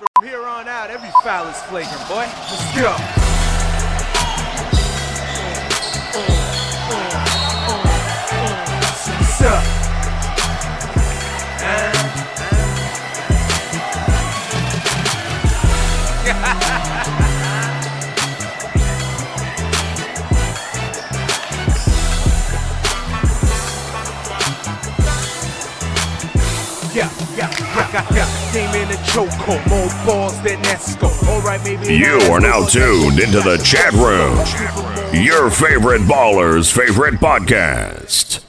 From here on out, every foul is flagrant, boy. Let's go. Yeah. Game in a chokehold, more balls than Esco. All right, maybe. You are now tuned into the chat room. Your favorite baller's favorite podcast.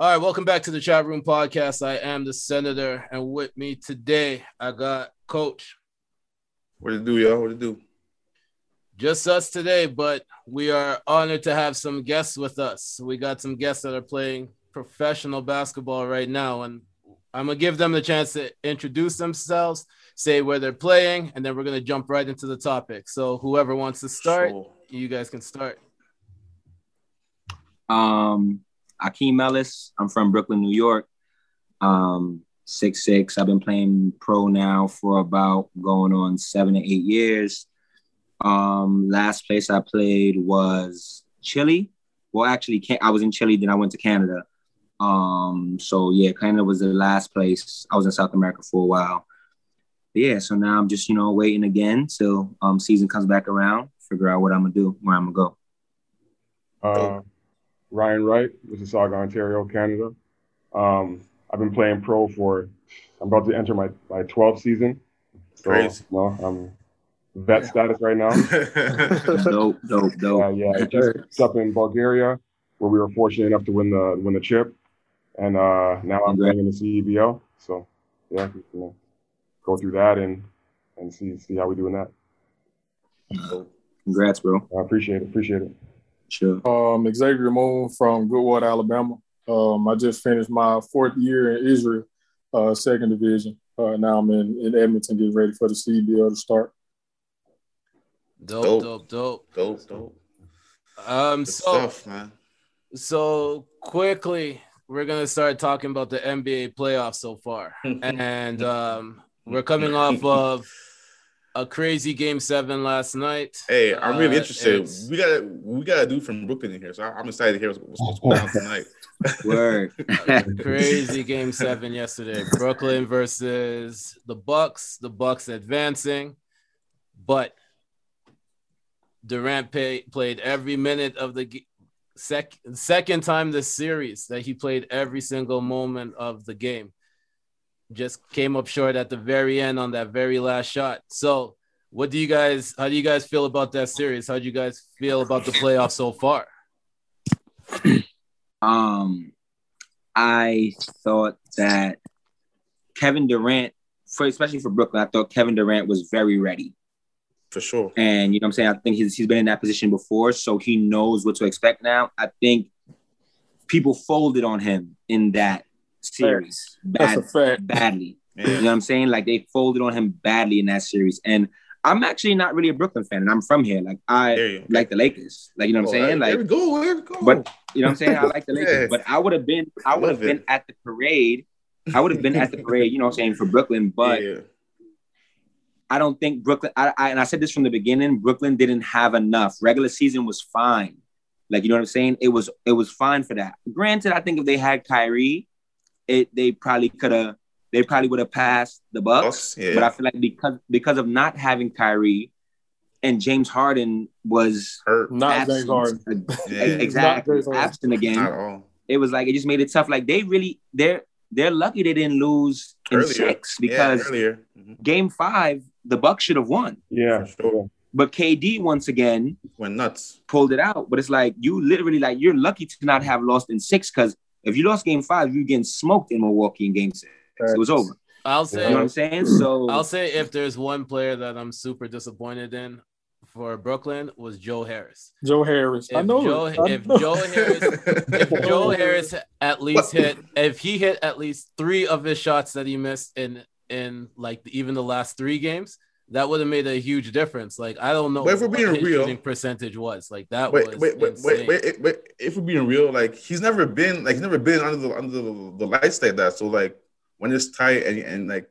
All right, welcome back to the chat room podcast. I am the senator, and with me today, I got Coach. What it do, y'all? What it do? Just us today, but we are honored to have some guests with us. We got some guests that are playing professional basketball right now, and I'm gonna give them the chance to introduce themselves, say where they're playing, and then we're gonna jump right into the topic. So whoever wants to start, Sure. you guys can start. Um, Akeem Ellis. I'm from Brooklyn, New York. Um, six six. I've been playing pro now for about going on seven to eight years. Um, last place I played was Chile. Well, actually, I was in Chile, then I went to Canada. Um, so yeah, Canada was the last place. I was in South America for a while. Yeah, so now I'm just you know waiting again till um season comes back around. Figure out what I'm gonna do, where I'm gonna go. Uh, Ryan Wright, Mississauga, Ontario, Canada. Um, I've been playing pro for, I'm about to enter my, my 12th season. So, Crazy. you know, I'm vet status right now. dope, dope, Uh, yeah, I just it's up in Bulgaria where we were fortunate enough to win the win the chip, and uh, now I'm playing in the CEBL. So yeah, you know, go through that and and see see how we do in that. Congrats, bro. I appreciate it. Appreciate it. Sure. Um, Xavier Moon from Goodwater, Alabama. Um, I just finished my fourth year in Israel, uh, second division. Uh, now I'm in, in Edmonton, getting ready for the CBL to start. Dope, Dope. dope, dope. dope, dope. Um, Good so stuff, man. So quickly, we're gonna start talking about the NBA playoffs so far, and um, we're coming off of a crazy Game Seven last night. Hey, I'm really Uh, interested. We got we got a dude from Brooklyn in here, so I- I'm excited to hear what's, what's going on tonight. Word. crazy Game Seven yesterday. Brooklyn versus the Bucks. The Bucks advancing, but Durant pay, played every minute of the g- sec, second time this series that he played every single moment of the game. Just came up short at the very end on that very last shot. So, what do you guys? How do you guys feel about that series? How do you guys feel about the playoffs so far? Um, I thought that Kevin Durant, for especially for Brooklyn, I thought Kevin Durant was very ready. For sure. And you know what I'm saying? I think he's he's been in that position before, so he knows what to expect now. I think people folded on him in that series That's bad, a fact. badly. You know what I'm saying? Like they folded on him badly in that series. And I'm actually not really a Brooklyn fan, and I'm from here. Like I There like the Lakers. Like you know what I'm oh, saying? Oh, there Like we go. There we go. But you know what I'm saying? I like the Lakers, Yeah. but I would have been I would have been at the parade. I would have been at the parade, you know what I'm saying, for Brooklyn, but yeah. I don't think Brooklyn I, I and I said this from the beginning, Brooklyn didn't have enough. Regular season was fine. Like you know what I'm saying? It was it was fine for that. Granted, I think if they had Kyrie, it they probably could have they probably would have passed the Bucks. Bucks, yeah. But I feel like because because of not having Kyrie and James Harden was hurt. Not James absent, Harden. Yeah. exactly Not James Harden. absent again at all. it was like it just made it tough. Like they really they're they're lucky they didn't lose in Earlier. six Yeah, because earlier. Mhm. game five the Bucks should have won, Yeah, sure. but KD once again Went nuts. pulled it out. But it's like you literally like you're lucky to not have lost in six because if you lost game five, you're getting smoked in Milwaukee in game six. It was over. I'll You say, know what I'm saying? So I'll say, if there's one player that I'm super disappointed in for Brooklyn was Joe Harris. Joe Harris. I If know. Joe, it. I if know. Joe Harris, if Joe Harris at least hit, if he hit at least three of his shots that he missed in in like even the last three games, that would have made a huge difference. Like I don't know But if we're being real- percentage was. Like that Wait, was wait, wait, wait, wait, wait. If we're being real, like he's never been like he's never been under the under the, the lights like that. So like when it's tight and and like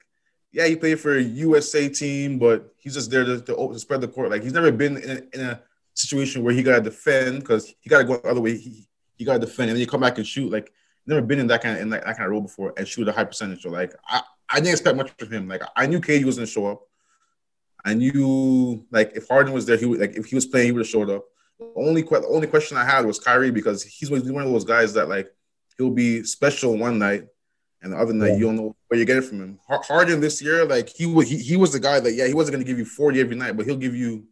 yeah, he played for a USA team, but he's just there to, to, to spread the court. Like he's never been in a, in a situation where he got to defend because he got to go the other way. He, he got to defend and then you come back and shoot. Like never been in that kind of in that, that kind of role before and shoot a high percentage. So like I, I didn't expect much from him. Like I knew KD was gonna show up. I knew like if Harden was there, he would like if he was playing, he would have showed up. The only the only question I had was Kyrie because he's one of those guys that like he'll be special one night and the other night yeah. you don't know where you're getting from him. Harden this year, like he was he, he was the guy that yeah he wasn't gonna give you 40 every night, but he'll give you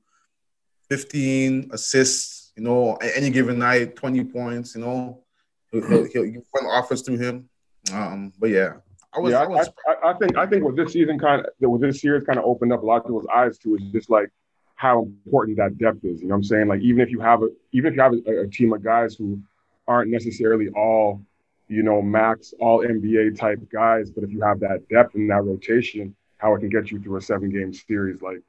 15 assists, you know, any given night, 20 points, you know. He'll, he'll, he'll run offense through him. Um, but yeah, I was, yeah, I, was I, I, think I think what this season kind of what this year has kind of opened up a lot of people's eyes to is just like how important that depth is. You know what I'm saying? Like even if you have a even if you have a, a team of guys who aren't necessarily all you know max all NBA type guys, but if you have that depth in that rotation, how it can get you through a seven game series. Like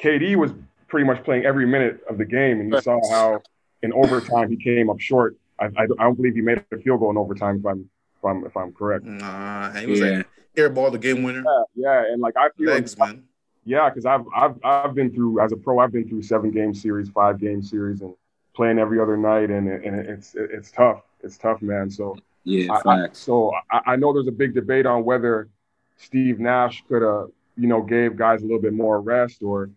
KD was pretty much playing every minute of the game, and you saw how in overtime he came up short. I, I, I don't believe he made a field goal in overtime. If I'm if I'm if I'm correct. Nah, he was yeah. like air the game winner. Yeah, yeah. and like I feel Legs, like, man. Yeah, because I've I've I've been through as a pro. I've been through seven game series, five game series, and playing every other night, and and it's it's tough. It's tough, man. So yeah, I, I, so I, I know there's a big debate on whether Steve Nash could have you know gave guys a little bit more rest or.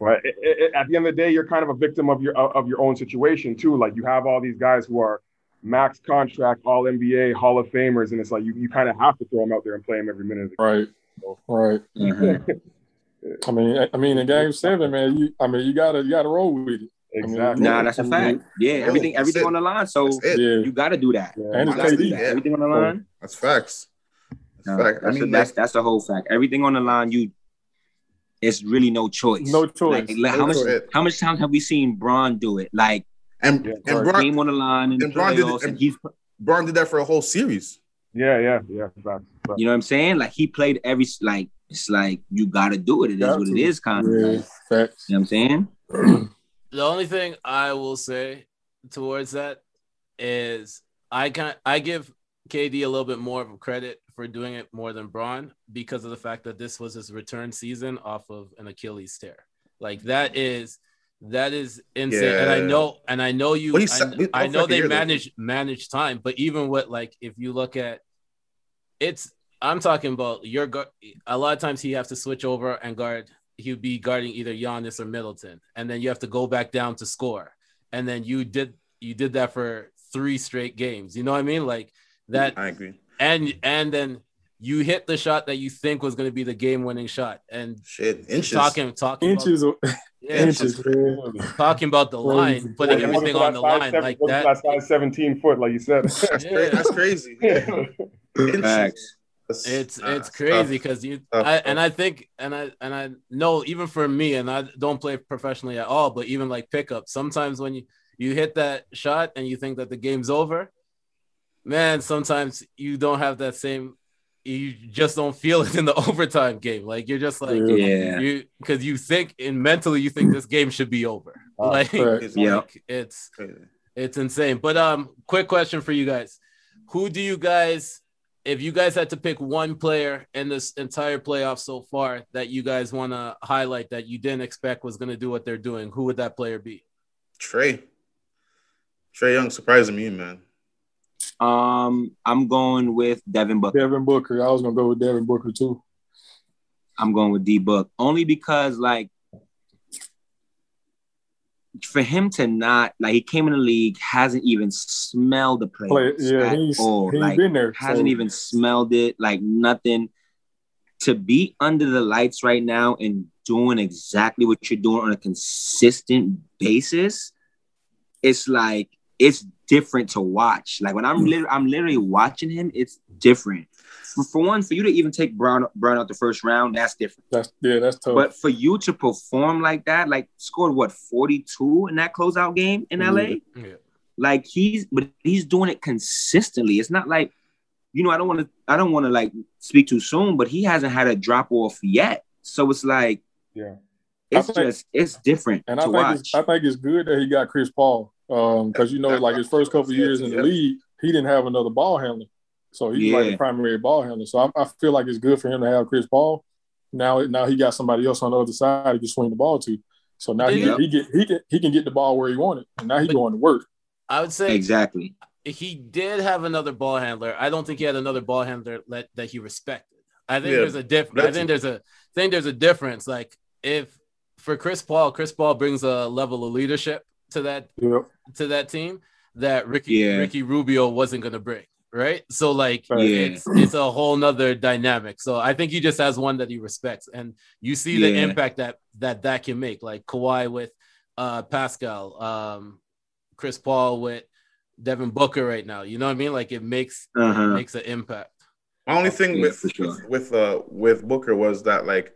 But it, it, at the end of the day, you're kind of a victim of your of your own situation too. Like you have all these guys who are max contract, all NBA, Hall of Famers, and it's like you, you kind of have to throw them out there and play them every minute. Right, so. right. Mm-hmm. I mean, I mean, in Game Seven, man, you, I mean, you gotta, you gotta roll with it. Exactly. I mean, nah, that's a fact. Yeah, everything, everything on the line. So yeah. you got to do that. Yeah. And it's KD. That. Everything on the line. That's facts. That's, no, fact. that's, I mean, that's that's the whole fact. Everything on the line, you. It's really no choice. No choice. Like, like how much? How much time have we seen Bron do it? Like and yeah, and Bron, game on the line and, and Bron did it, and he's Bron did that for a whole series. Yeah, yeah, yeah. Fact, fact. You know what I'm saying? Like he played every like it's like you got to do it. It is what it is, kind yeah, of. Like, you know what I'm saying? the only thing I will say towards that is I can I give KD a little bit more of credit for doing it more than Bron because of the fact that this was his return season off of an Achilles tear. Like that is that is insane. Yeah. And I know, and I know you. Well, I, I, know they manage manage time, but even with like, if you look at, it's. I'm talking about your guard. A lot of times he has to switch over and guard. He'll be guarding either Giannis or Middleton, and then you have to go back down to score. And then you did you did that for three straight games. You know what I mean? Like that. I agree. And and then you hit the shot that you think was going to be the game-winning shot, and shit, inches. Talking, talking inches, about, yeah, inches, talking about the line, putting yeah, everything on the line seven, like that. Size seventeen foot, like you said. That's, yeah. that's crazy. Facts. It's it's crazy because you I, and I think and I and I know even for me and I don't play professionally at all, but even like pickup, sometimes when you you hit that shot and you think that the game's over, man, sometimes you don't have that same you just don't feel it in the overtime game. Like you're just like yeah, you because you think and mentally you think this game should be over. Uh, like it's yeah, like, it's it's insane. But um, quick question for you guys: Who do you guys, if you guys had to pick one player in this entire playoff so far that you guys want to highlight that you didn't expect was going to do what they're doing, who would that player be? Trae. Trae Young surprising me, man. Um, I'm going with Devin Booker. Devin Booker. I was gonna go with Devin Booker too. I'm going with D Book only because like for him to not like he came in the league hasn't even smelled the place Play, yeah, he's, all. He's like, been there, hasn't so. even smelled it like nothing. To be under the lights right now and doing exactly what you're doing on a consistent basis, it's like it's different to watch. Like when I'm mm. literally, I'm literally watching him, it's different. For, for, one, for you to even take Bron Bron out the first round, that's different. That's yeah, that's tough. But for you to perform like that, like scored what 42 in that closeout game in LA, yeah. like he's but he's doing it consistently. It's not like you know, I don't want to I don't want to like speak too soon, but he hasn't had a drop off yet. So it's like yeah. It's think, just it's different. And I think watch. it's, I think it's good that he got Chris Paul um, because you know, like his first couple years in the league, he didn't have another ball handler, so he's yeah. like the primary ball handler. So I, I, feel like it's good for him to have Chris Paul. now now he got somebody else on the other side he can swing the ball to. So now he, Yep. he get he can he can get the ball where he wanted, and now he's But- going to work. I would say Exactly. he did have another ball handler. I don't think he had another ball handler that, that he respected. I think Yeah, there's a difference. I think there's a I think there's a difference. Like if for Chris Paul, Chris Paul brings a level of leadership to that Yep. to that team that Ricky Yeah. Ricky Rubio wasn't gonna bring. Right. So like Yeah. it's it's a whole nother dynamic. So I think he just has one that he respects, and you see the impact that that that can make. Like Kawhi with uh Pascal, um, Chris Paul with Devin Booker right now. You know what I mean? Like it makes it Uh-huh. makes an impact. My only thing Yeah, with sure. with uh with Booker was that like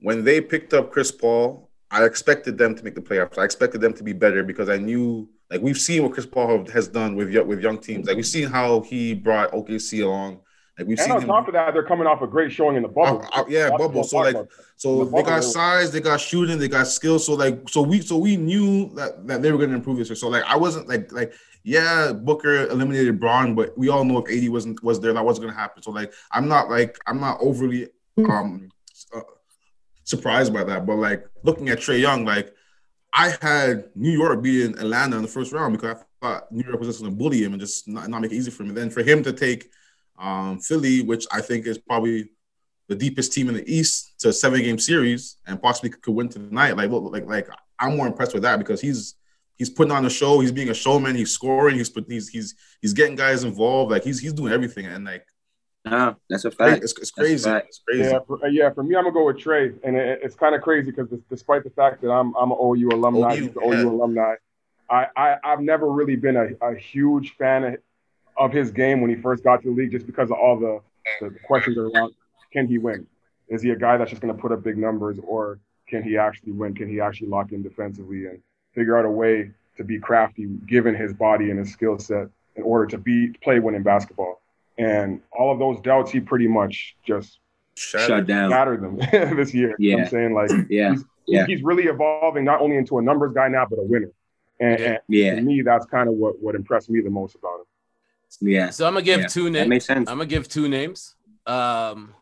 when they picked up Chris Paul, I expected them to make the playoffs. I expected them to be better because I knew like we've seen what Chris Paul has done with with young teams. Like we've seen how he brought OKC along. Like we've And seen on him. top of that, they're coming off a great showing in the bubble. Uh, uh, yeah, bubble. So like, so The they got size, they got shooting, they got skill. So like, so we, so we knew that that they were going to improve this year. So like, I wasn't like like yeah, Booker eliminated Bron, but we all know if AD wasn't was there, that wasn't going to happen. So like, I'm not like I'm not overly um surprised by that. But like looking at Trae Young, like I had New York beating Atlanta in the first round because I thought New York was just going to bully him and just not, not make it easy for him. And then for him to take um, Philly, which I think is probably the deepest team in the East, to a seven game series and possibly could win tonight. Like, look, like, like I'm more impressed with that because he's he's putting on a show. He's being a showman. He's scoring. He's put he's he's he's getting guys involved. Like he's he's doing everything. And like Nah, that's a fact. it's, it's crazy. fact. It's crazy. Yeah, for, yeah. For me, I'm gonna go with Trae, and it, it's kind of crazy because despite the fact that I'm I'm an OU alumni, OU, he's an OU alumni, I, I I've never really been a, a huge fan of, of his game when he first got to the league, just because of all the, the questions around can he win? Is he a guy that's just gonna put up big numbers, or can he actually win? Can he actually lock in defensively and figure out a way to be crafty, given his body and his skill set, in order to be play winning basketball? And all of those doubts, he pretty much just Shattered. Shut down. shattered them this year. You know what I'm saying? Like Yeah. he's, Yeah. he's really evolving not only into a numbers guy now, but a winner. And, and Yeah. to me, that's kind of what, what impressed me the most about him. Yeah. So I'm gonna give Yeah, two That names. makes sense. I'm gonna give two names. Um,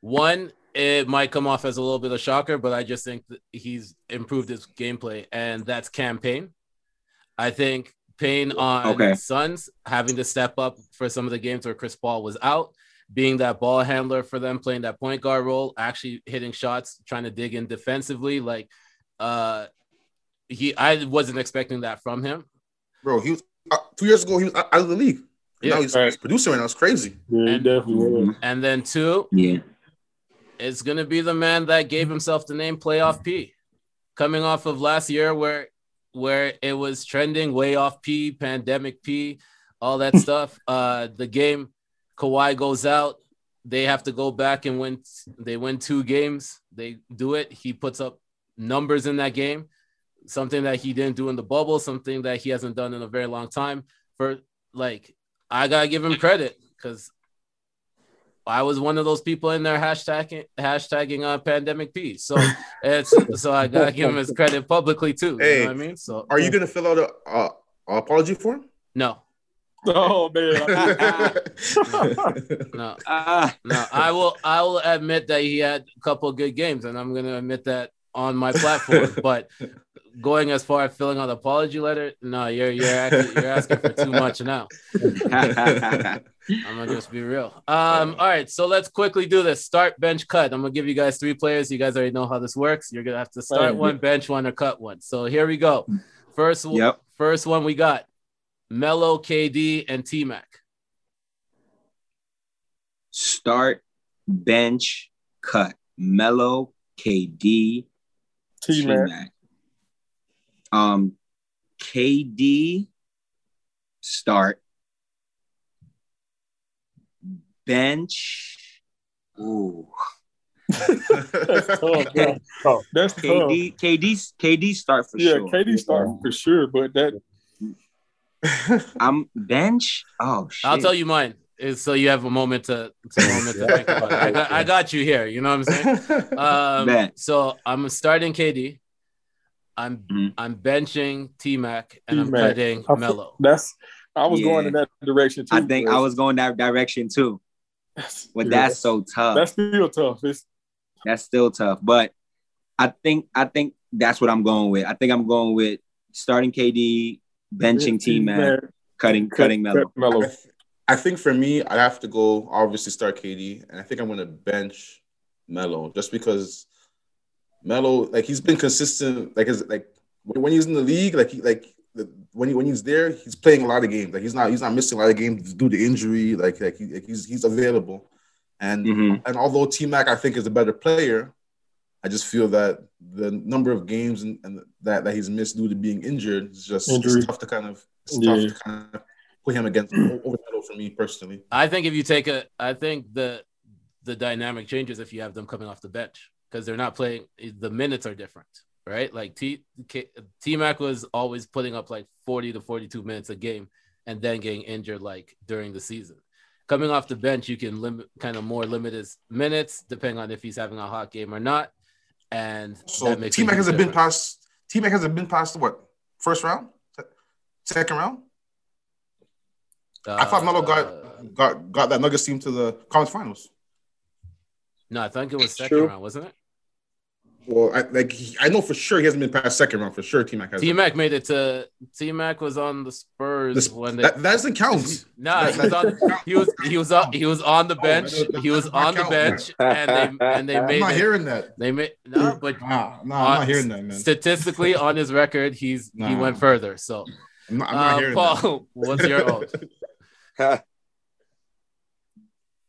one, it might come off as a little bit of shocker, but I just think that he's improved his gameplay, and that's Cam Payne. I think Payne on Okay. Suns having to step up for some of the games where Chris Paul was out, being that ball handler for them, playing that point guard role, actually hitting shots, trying to dig in defensively. Like, uh, he, I wasn't expecting that from him. Bro, he was uh, two years ago. He was out of the league. Yeah. now he's, Right. he's producing right now. It's crazy. Yeah, he And- definitely was. Mhm. And then two, Yeah. it's going to be the man that gave himself the name Playoff P, coming off of last year where where it was trending way off P, pandemic P, all that stuff. Uh, the game Kawhi goes out, they have to go back and win. They win two games. They do it. He puts up numbers in that game, something that he didn't do in the bubble, something that he hasn't done in a very long time. For like, I gotta give him credit because I was one of those people in there hashtagging hashtagging uh, pandemic P. So it's so I gotta give him his credit publicly too. You know what I mean? So Are you gonna fill out a uh, apology form? no, Oh man, no, Ah. no. I will I will admit that he had a couple of good games, and I'm gonna admit that on my platform. but going as far as filling out an apology letter, no, you're you're asking, you're asking for too much now. I'm gonna just be real. Um, all right, so let's quickly do this. Start, bench, cut. I'm gonna give you guys three players. You guys already know how this works. You're gonna have to start one, bench one, or cut one. So here we go. First, one- Yep. first one we got Melo, KD, and T Mac. Start, bench, cut. Melo, KD, T Mac. T-Mac. Um, KD, start. Bench. Ooh. That's tough. bro. Tough. That's tough. KD, KD, KD start for Yeah, sure. Yeah, KD starting for sure, but that I'm bench. Oh shit. I'll tell you mine. Is so you have a moment to, to moment to think about it. I got, I got you here. You know what I'm saying? Um, so I'm starting KD. I'm Mhm. I'm benching T Mac and I'm T-Mac. cutting I feel- Melo. that's I was going in that direction too. I think I was going that direction too. But yeah, that's so tough. that's still tough. It's That's still tough. But I think I think that's what I'm going with. I think I'm going with starting KD, benching T Mac, cutting cutting Melo. Melo. I, th- I think for me, I have to go obviously start KD, and I think I'm going to bench Melo just because Melo, like he's been consistent, like his like when when he's in the league, like he like the, when he when he's there, he's playing a lot of games. Like he's not he's not missing a lot of games due to injury. Like like, he, like he's he's available, and Mhm. and although T Mac I think is a better player, I just feel that the number of games and, and that that he's missed due to being injured is just Injury. it's tough to kind of it's Yeah. tough to kind of put him against over Melo for me personally. I think if you take a, I think the the dynamic changes if you have them coming off the bench because they're not playing. The minutes are different, right? Like T T Mac was always putting up like forty to forty two minutes a game, and then getting injured like during the season. Coming off the bench, you can limit kind of more limit his minutes depending on if he's having a hot game or not, and So that makes a T Mac hasn't been past T Mac hasn't been past what first round, second round. I thought Melo Uh, got got got that Nuggets team to the conference finals. No, I think it was second True. round, wasn't it? Well, I like he, I know for sure he hasn't been past second round for sure. T Mac has. T Mac made it to T Mac was on the Spurs This, when they that, that doesn't count. Nah, he was on he was he was on he was on the bench. that does- He was that does not on the count, bench and they and they made. I'm made not it. hearing that. They made no, but Nah, nah, uh, I'm not hearing that, man. statistically on his record, he's he went further. So, I'm not, I'm not uh, hearing that. What's your vote?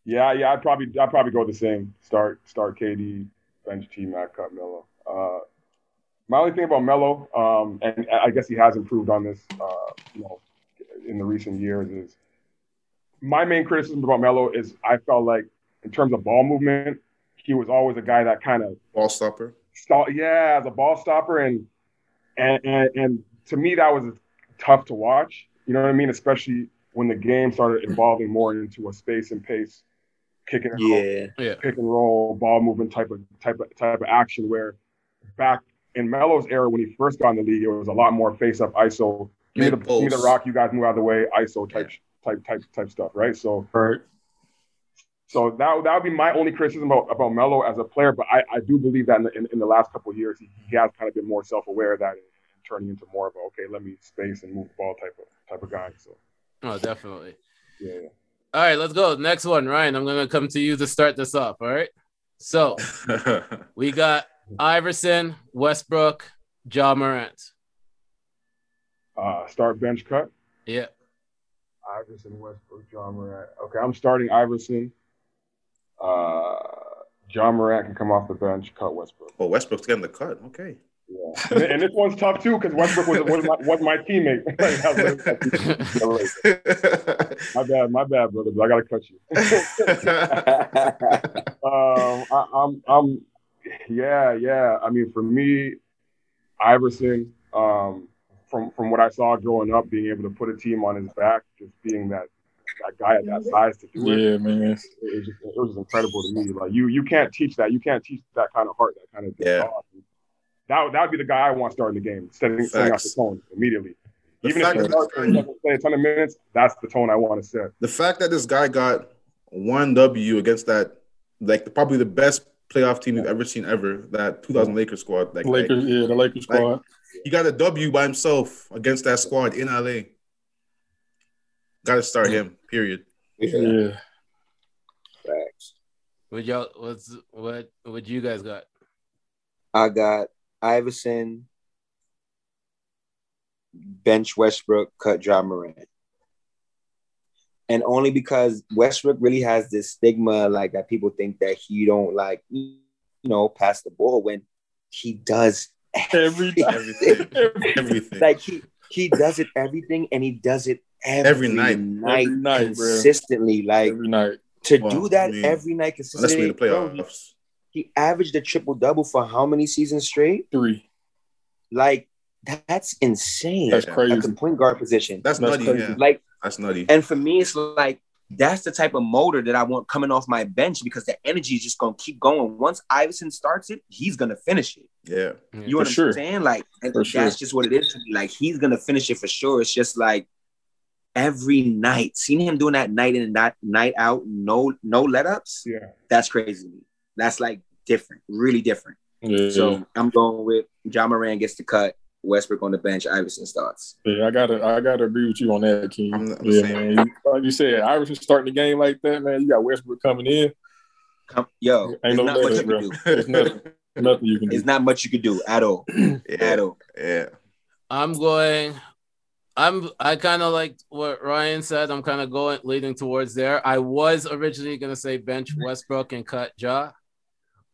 Yeah, yeah, I'd probably I'd probably go the same. Start start KD, bench T Mac, cut Melo. Uh, my only thing about Melo, um, and I guess he has improved on this, uh, you know, in the recent years, is my main criticism about Melo is I felt like in terms of ball movement, he was always a guy that kind of Ball stopper. stall, yeah, as a ball stopper, and and and, and to me that was tough to watch. You know what I mean? Especially when the game started evolving more into a space and pace, kick and roll, Yeah. Yeah, pick and roll, ball movement type of type of type of action. Where back in Melo's era when he first got in the league, it was a lot more face up ISO. Give me the, Mid the rock, you guys move out of the way, ISO type type type type stuff, right? So Right. so that that would be my only criticism about, about Melo as a player. But I, I do believe that in the, in, in the last couple of years, he, he has kind of been more self aware of that and, turning into more of a okay, let me space and move the ball type of type of guy. So oh, definitely. yeah, yeah. All right, let's go. Next one, Ryan. I'm gonna come to you to start this off. All right. So we got Iverson, Westbrook, Ja Morant. Uh, start bench cut. Yeah. Iverson, Westbrook, Ja Morant. Okay, I'm starting Iverson. Uh, Ja Morant can come off the bench. Cut Westbrook. oh, Westbrook's getting the cut. Okay. Yeah, and, and this one's tough too because Westbrook was, was, my, was my teammate. my bad, my bad, brother. But I gotta cut you. um, I, I'm, I'm, yeah, yeah. I mean, for me, Iverson, um, from from what I saw growing up, being able to put a team on his back, just being that that guy at that size to do it, Yeah, man. it, was just, it was just incredible to me. Like you, you can't teach that. You can't teach that kind of heart, that kind of Yeah. Dog. That would- that would be the guy I want starting the game, setting setting out the Facts. tone immediately. The Even if fact he that starts this and guy- doesn't play a ton of minutes, that's the tone I want to set. the fact that this guy got one W against that, like probably the best playoff team we've ever seen ever, that 2000 Lakers squad. Like, Lakers, like, yeah, the Lakers like- squad. he got a W by himself against that squad in LA. Got to start him. Period. yeah. Facts. What y'all? What's what? What you guys got? I got Iverson, bench Westbrook, cut Ja Morant. And only because Westbrook really has this stigma, like that people think that he don't like, you know, pass the ball when he does Every Everything. Everything. like he he does it everything and he does it every, Every night. night, Every night, bro. consistently. Like every night. to do that every night Unless we consistently. in the bro, playoffs. He averaged a triple double for how many seasons straight? Three. Like that's insane. That's Yeah. At crazy. the point guard position. That's, That's nutty. crazy. Yeah. Like, That's nutty. and for me, it's like that's the type of motor that I want coming off my bench because the energy is just gonna keep going. Once Iverson starts it, he's gonna finish it. Yeah. You know what I'm sure. Like, and For that's sure. just what it is to me. Like, he's gonna finish it for sure. It's just like every night, seeing him doing that night in and that night out, no no let ups. Yeah. That's crazy. To me. That's like different, really different. Yeah, So I'm going with Ja Morant gets the cut, Westbrook on the bench, Iverson starts. yeah, I gotta, I gotta agree with you on that, King. I'm I'm yeah, same. man. You- Like you said, Iverson starting the game like that, man. You got Westbrook coming in. Come, yo, Ain't no not much better, you bro. can do. Nothing, nothing you can do. There's not much you can do at all. At yeah, all. yeah. I'm going. I'm. I kind of like what Ryan said. I'm kind of going leading towards there. I was originally gonna say bench Westbrook and cut Ja,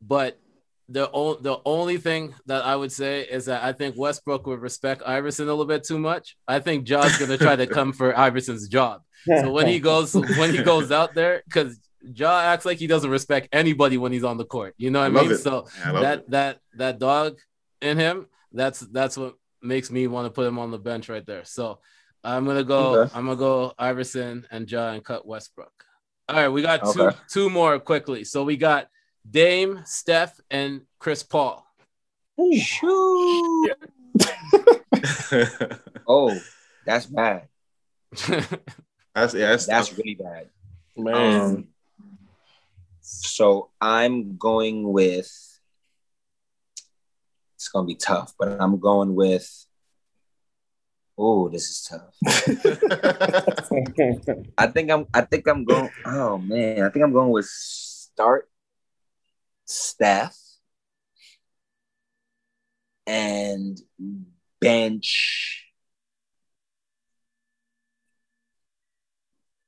but the o- the only thing that I would say is that I think Westbrook would respect Iverson a little bit too much. I think Ja's gonna try to come for Iverson's job. So when he goes when he goes out there, because Ja acts like he doesn't respect anybody when he's on the court. You know what I love mean? it. So I that it. that that dog in him that's that's what makes me want to put him on the bench right there so i'm gonna go Okay. i'm gonna go iverson and ja and cut westbrook all right we got two two more quickly so we got dame steph and chris paul Shoo. Oh, that's bad. that's yeah, that's, That's really bad. Man, Um, so I'm going with. It's gonna be tough, but I'm going with. Oh, this is tough. I think I'm. I think I'm going. Oh man, I think I'm going with start Steph and bench.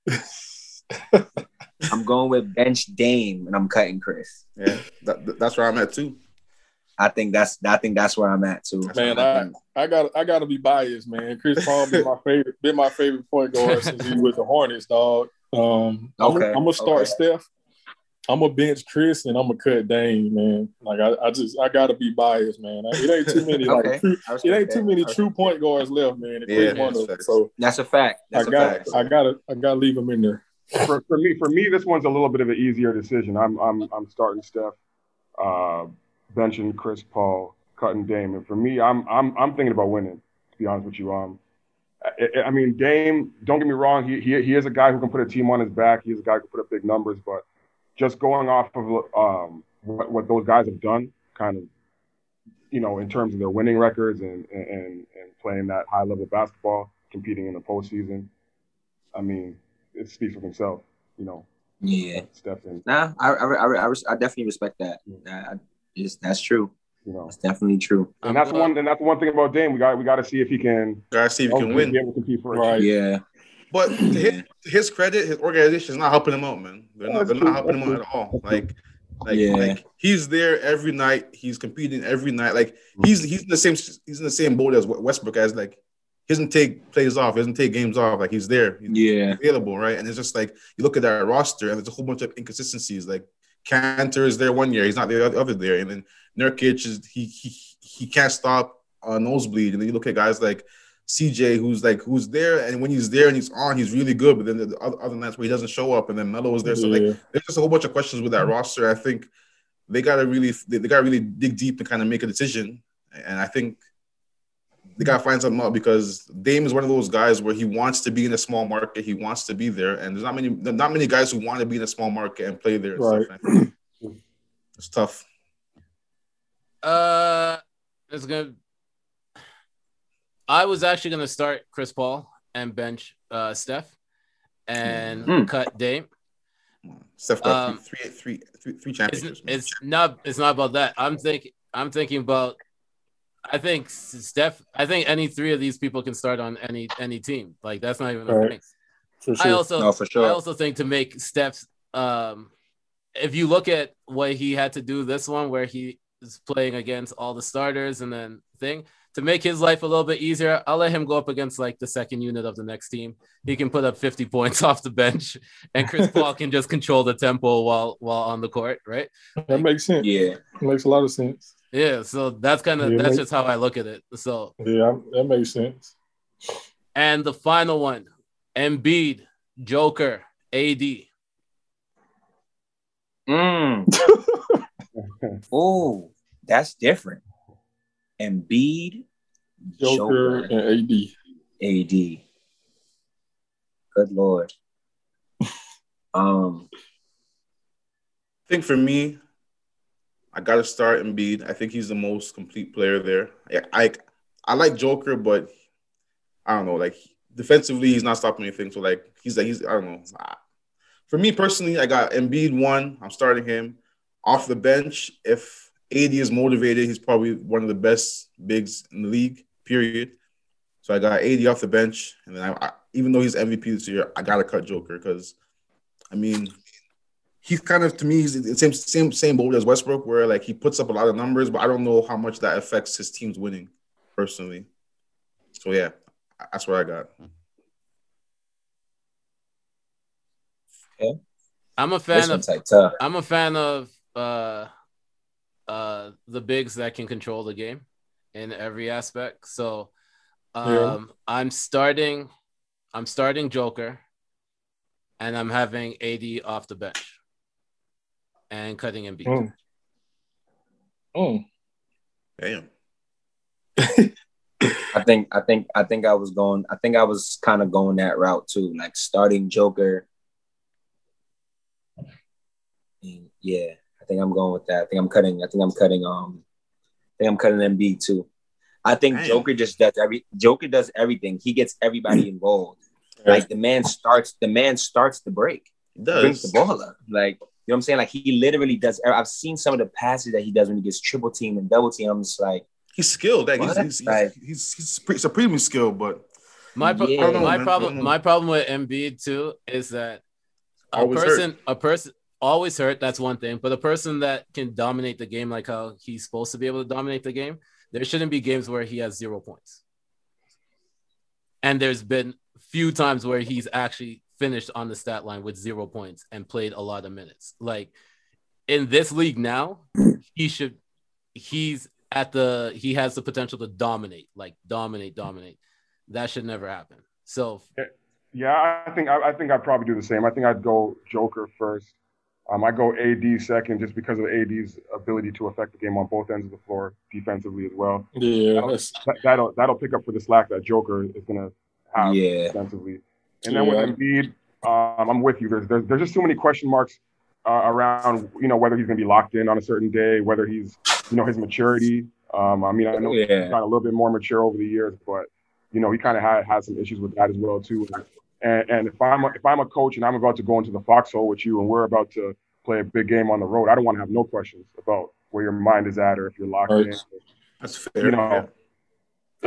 I'm going with bench Dame and I'm cutting Chris. yeah, that, that's where I'm at too. I think that's I think that's where I'm at too. Man, I I, got I got to be biased, man. Chris Paul been my favorite, been my favorite point guard since he was the Hornets, dog. Um, I'm, Okay, I'm gonna start okay. Steph. I'm gonna bench Chris and I'm gonna cut Dame, man. Like I, I just I gotta be biased, man. It ain't too many like true, it ain't too many true point guards left, man. Yeah, Chris one that's of So That's a fact. I That's a got fact. I gotta I gotta leave him in there. for, for me, for me, this one's a little bit of an easier decision. I'm I'm I'm starting Steph, uh, benching Chris Paul, cutting Dame, and for me, I'm I'm I'm thinking about winning. To be honest with you, um, I, I mean Dame. Don't get me wrong, he, he he is a guy who can put a team on his back. He's a guy who can put up big numbers, but just going off of um what, what those guys have done, kind of, you know, in terms of their winning records and and and playing that high level basketball, competing in the postseason. I mean, it speaks for himself, you know. Yeah. Steph and Nah, I I, I, I, I definitely respect that. I, I, that's true. you know, That's definitely true. and that's the one. And that's one thing about Dame. We got we got to see if he can. Gotta see if he can win. Be able to compete for a Right. Yeah. But to his, to his credit, his organization is not helping him out, man. They're not, they're not helping him out at all. Like, like, Yeah. like he's there every night. He's competing every night. Like he's he's in the same he's in the same boat as Westbrook as like he doesn't take plays off, he doesn't take games off. Like he's there. He's Yeah. available, right? And it's just like you look at that roster and there's a whole bunch of inconsistencies. Like Kanter is there one year, he's not the other other there, and then Nurkic is he he he can't stop a nosebleed. And then you look at guys like CJ, who's like who's there, and when he's there and he's on, he's really good. But then the other, other nights where he doesn't show up, and then Melo is there, so like there's just a whole bunch of questions with that roster. I think they gotta really they, they gotta really dig deep and kind of make a decision. And I think they gotta find something out because Dame is one of those guys where he wants to be in a small market, he wants to be there, and there's not many there's not many guys who want to be in a small market and play there. and Right. stuff. It's tough. Uh, it's gonna. I was actually gonna start Chris Paul and bench uh Steph, and Hmm. cut Dame. Steph got Um, three, three, three, three, three It's, championships. man. it's not. It's not about that. I'm thinking. I'm thinking about. I think Steph. I think any three of these people can start on any any team. Like that's not even a Right. thing. For I also No, for sure. I also think to make Steph's um if you look at what he had to do this one where he is playing against all the starters and then thing to make his life a little bit easier, I'll let him go up against like the second unit of the next team. He can put up 50 points off the bench and Chris Paul can just control the tempo while while on the court, right? that makes sense. Yeah. makes a lot of sense. Yeah, so that's kind of Yeah, that's make- just how I look at it. So Yeah, that makes sense. and the final one, Embiid, Joker, AD. Mm. oh, that's different. Embiid, Joker, Joker, and AD. AD. Good lord. Um. I think for me, I got to start Embiid. I think he's the most complete player there. I, I I like Joker, but I don't know. Like defensively, he's not stopping anything. So like he's like he's I don't know. For me personally, I got Embiid one. I'm starting him off the bench. If AD is motivated, he's probably one of the best bigs in the league. Period. So I got AD off the bench, and then I, I, even though he's MVP this year, I gotta cut Joker because, I mean, he's kind of to me he's the same same same boat as Westbrook, where like he puts up a lot of numbers, but I don't know how much that affects his team's winning, personally. So yeah, that's what I got. Okay. I'm a fan of one's. I'm a fan of uh uh the bigs that can control the game in every aspect. So um Yeah. I'm starting I'm starting Joker and I'm having AD off the bench and cutting Embiid. Mm. Mm. Damn. I think I think I think I was going I think I was kind of going that route too, like starting Joker. And yeah, I think I'm going with that. I think I'm cutting. I think I'm cutting. Um, I think I'm cutting Embiid too. I think Damn. Joker just does every. Joker does everything. He gets everybody involved. Like the man starts. The man starts the break. He Brings the ball up. Like you know what I'm saying. Like he literally does. I've seen some of the passes that he does when he gets triple team and double team. I'm just like, He's skilled. Like, he's, What? he's, he's, Like- he's, he's pre- supremely skilled, but My pro- Yeah. Know, my man. Problem my problem with Embiid too is that a Always hurt. person a person always hurt. That's one thing, but a person that can dominate the game like how he's supposed to be able to dominate the game, there shouldn't be games where he has zero points. And there's been few times where he's actually finished on the stat line with zero points and played a lot of minutes. Like in this league now, he should he's at the he has the potential to dominate, like dominate, dominate. That should never happen. So Yeah, I think I, I think I'd probably do the same. I think I'd go Joker first. Um, I go AD second just because of AD's ability to affect the game on both ends of the floor defensively as well. Yeah, that'll that'll pick up for the slack that Joker is gonna have yeah, defensively. And then with Yeah. Embiid, um, I'm with you. There's, there's there's just too many question marks uh, around you know whether he's gonna be locked in on a certain day, whether he's you know his maturity. Um, I mean, I know he's Yeah. gotten a little bit more mature over the years, but you know he kind of had had some issues with that as well too. And, and if I'm a, if I'm a coach and I'm about to go into the foxhole with you and we're about to play a big game on the road, I don't want to have no questions about where your mind is at or if you're locked Right. in. that's fair. You know, Are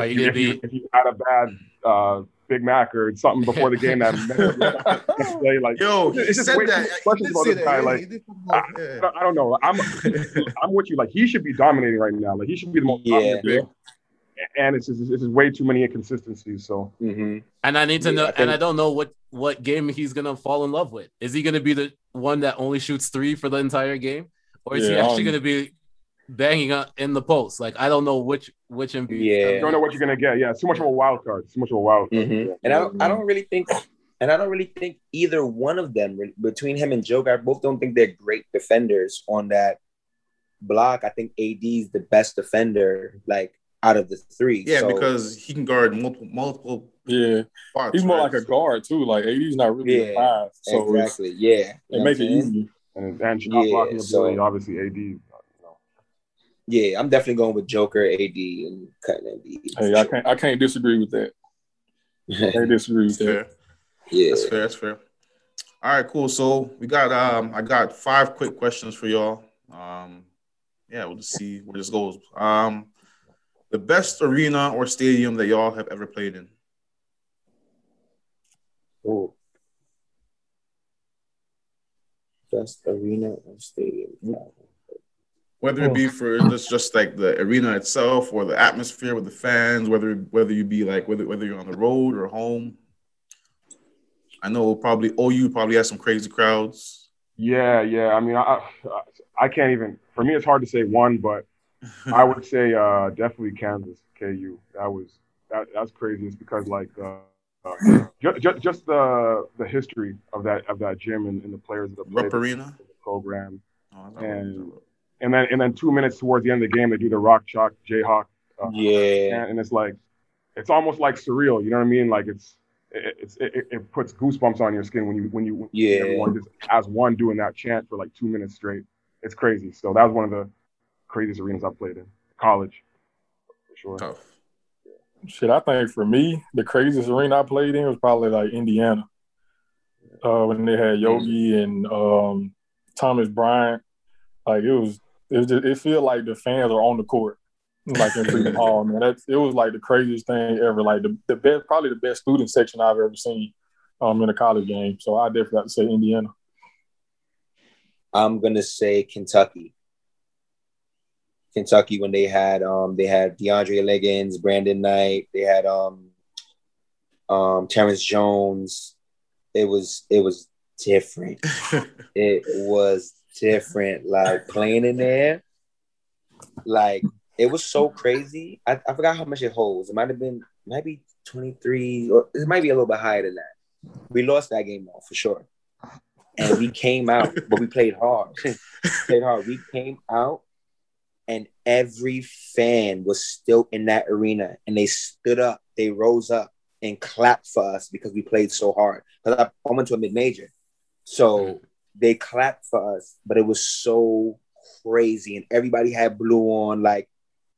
if you gonna if you, if you had a bad uh, Big Mac or something before the game that play like Yo, It's just said way too that. questions about say this that. guy, Yeah, like, he I, I don't- I don't know. I'm I'm with you. Like he should be dominating right now. Like he should be the most Yeah. dominant big. And it's just, it's just way too many inconsistencies. So hmm And I need to Yeah, know, I and I don't know what what game he's gonna fall in love with. Is he gonna be the one that only shoots three for the entire game, or is he actually um, gonna be banging up in the post? Like I don't know which which Embiid. Yeah. you don't know what you're gonna get. Yeah, it's too much of a wild card. It's too much of a wild card. Mhm. Yeah. And I don't, I don't really think, and I don't really think either one of them between him and Joker. I both don't think they're great defenders on that block. I think AD is the best defender, like out of the three. Yeah, So, because he can guard multiple multiple yeah. spots. He's more right? like a guard too. Like AD's not really a five, so it's, exactly, yeah, it know make it easy. And and shot Yeah, blocking so- ability, obviously AD. You know. Yeah, I'm definitely going with Joker, AD, and cutting Embiid. Hey, I can't I can't disagree with that. I can't disagree with that. yeah, That's fair. That's fair. All right, cool. So we got um I got five quick questions for y'all. Um yeah, we'll just see where this goes. Um the best arena or stadium that y'all have ever played in. Oh. Best arena or stadium. Whether it be for just just like the arena itself or the atmosphere with the fans, whether whether you be like whether whether you're on the road or home. I know probably OU probably has some crazy crowds. Yeah, yeah. I mean, I, I I can't even. For me, it's hard to say one, but I would say uh, definitely Kansas KU. That was that, that's crazy. It's because like uh, uh, just, just just the the history of that of that gym and, and the players that play Rupp Arena. the program. Oh, And- And then and then two minutes towards the end of the game, they do the rock chalk Jayhawk. Uh, Yeah, and, and it's like it's almost like surreal. You know what I mean? Like it's it, it's it, it puts goosebumps on your skin when you when you when Yeah. everyone just as one doing that chant for like two minutes straight. It's crazy. So that was one of the craziest arenas I've played in. College, for sure. Tough. Shit, I think for me, the craziest arena I played in was probably like Indiana. Uh, when they had Yogi and um, Thomas Bryant, like it was, it was just, it feel like the fans are on the court, like in Freedom Hall, man. That's it was like the craziest thing ever. Like the, the best, probably the best student section I've ever seen, um, in a college game. So I definitely have to say Indiana. I'm gonna say Kentucky. Kentucky when they had um they had DeAndre Liggins, Brandon Knight, they had um um Terrence Jones. It was it was different. it was different. Like playing in there, like it was so crazy. I, I forgot how much it holds. It might have been maybe 23 or it might be a little bit higher than that. We lost that game though for sure. And we came out, but we played hard. played hard. We came out and every fan was still in that arena and they stood up, they rose up and clapped for us because we played so hard. Because I, went to a mid major. So they clapped for us, but it was so crazy and everybody had blue on. Like